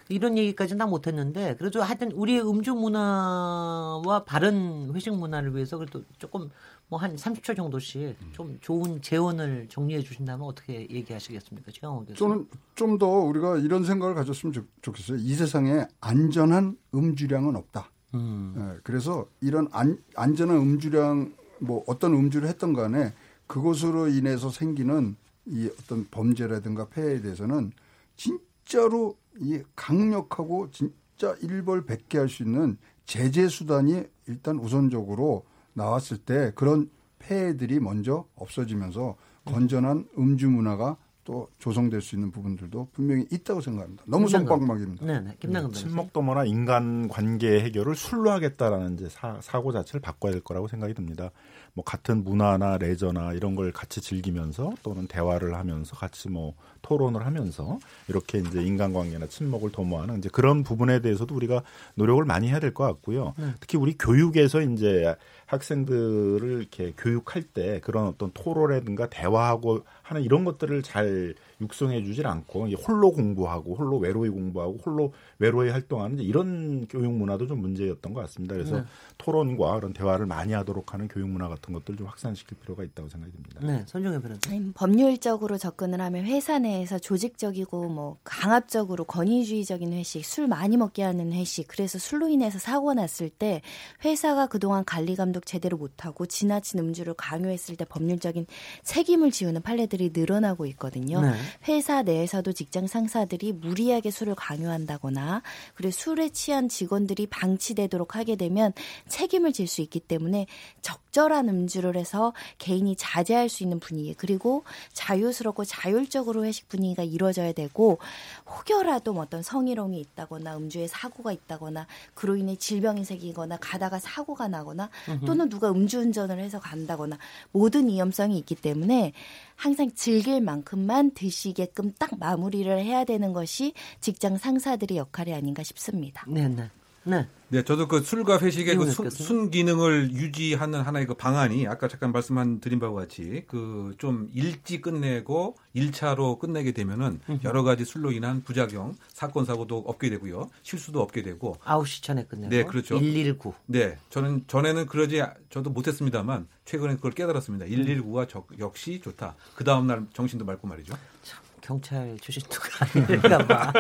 [SPEAKER 1] 이런 얘기까지는 다 못했는데 그래도 하여튼 우리의 음주 문화와 바른 회식 문화를 위해서 그래도 조금 뭐 한 30초 정도씩 좀 좋은 재원을 정리해 주신다면 어떻게 얘기하시겠습니까? 최강호 교수.
[SPEAKER 3] 저는 좀 더 우리가 이런 생각을 가졌으면 좋, 좋겠어요. 이 세상에 안전한 음주량은 없다. 음. 네, 그래서 이런 안, 안전한 음주량 뭐 어떤 음주를 했던 간에 그것으로 인해서 생기는 이 어떤 범죄라든가 폐해에 대해서는 진짜로 이 강력하고 진짜 일벌백계 할 수 있는 제재 수단이 일단 우선적으로 나왔을 때 그런 폐해들이 먼저 없어지면서 건전한 음주 문화가 또 조성될 수 있는 부분들도 분명히 있다고 생각합니다. 너무 손방망입니다.
[SPEAKER 1] 네, 네. 김남근
[SPEAKER 6] 네, 친목 도모나 인간 관계 해결을 술로 하겠다라는 이제 사, 사고 자체를 바꿔야 될 거라고 생각이 듭니다. 뭐 같은 문화나 레저나 이런 걸 같이 즐기면서 또는 대화를 하면서 같이 뭐 토론을 하면서 이렇게 이제 인간관계나 친목을 도모하는 이제 그런 부분에 대해서도 우리가 노력을 많이 해야 될 것 같고요. 네. 특히 우리 교육에서 이제 학생들을 이렇게 교육할 때 그런 어떤 토론이라든가 대화하고 하는 이런 것들을 잘 육성해 주질 않고 홀로 공부하고 홀로 외로이 공부하고 홀로 외로이 활동하는 이런 교육 문화도 좀 문제였던 것 같습니다. 그래서 네. 토론과 그런 대화를 많이 하도록 하는 교육 문화 같은 것들 좀 확산시킬 필요가 있다고 생각이 듭니다.
[SPEAKER 1] 네, 선정해 변호사.
[SPEAKER 4] 법률적으로 접근을 하면 회사 내에서 조직적이고 뭐 강압적으로 권위주의적인 회식, 술 많이 먹게 하는 회식, 그래서 술로 인해서 사고가 났을 때 회사가 그동안 관리 감독 제대로 못하고 지나친 음주를 강요했을 때 법률적인 책임을 지우는 판례들이 늘어나고 있거든요. 네. 회사 내에서도 직장 상사들이 무리하게 술을 강요한다거나 그리고 술에 취한 직원들이 방치되도록 하게 되면 책임을 질 수 있기 때문에 적절한 음주를 해서 개인이 자제할 수 있는 분위기 그리고 자유스럽고 자율적으로 회식 분위기가 이루어져야 되고 혹여라도 뭐 어떤 성희롱이 있다거나 음주에 사고가 있다거나 그로 인해 질병이 생기거나 가다가 사고가 나거나 또는 누가 음주운전을 해서 간다거나 모든 위험성이 있기 때문에 항상 즐길 만큼만 드시게끔 딱 마무리를 해야 되는 것이 직장 상사들의 역할이 아닌가 싶습니다.
[SPEAKER 1] 네, 네. 네.
[SPEAKER 5] 네, 저도 그 술과 회식의 그 순, 순, 기능을 유지하는 하나의 그 방안이 아까 잠깐 말씀한 드린 바와 같이 그 좀 일찍 끝내고 1차로 끝내게 되면은 여러 가지 술로 인한 부작용, 사건 사고도 없게 되고요. 실수도 없게 되고
[SPEAKER 1] 9시 전에 끝내고
[SPEAKER 5] 네, 그렇죠.
[SPEAKER 1] 119.
[SPEAKER 5] 네. 저는 전에는 그러지 저도 못 했습니다만 최근에 그걸 깨달았습니다. 119가 저, 역시 좋다. 그 다음 날 정신도 맑고 말이죠.
[SPEAKER 1] 참. 경찰 출신도가 아닐까 봐.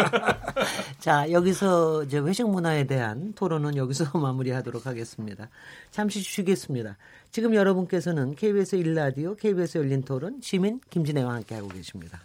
[SPEAKER 1] 자, 여기서 이제 회식 문화에 대한 토론은 여기서 마무리하도록 하겠습니다. 잠시 쉬겠습니다. 지금 여러분께서는 KBS 일라디오 KBS 열린 토론 시민 김진애와 함께하고 계십니다.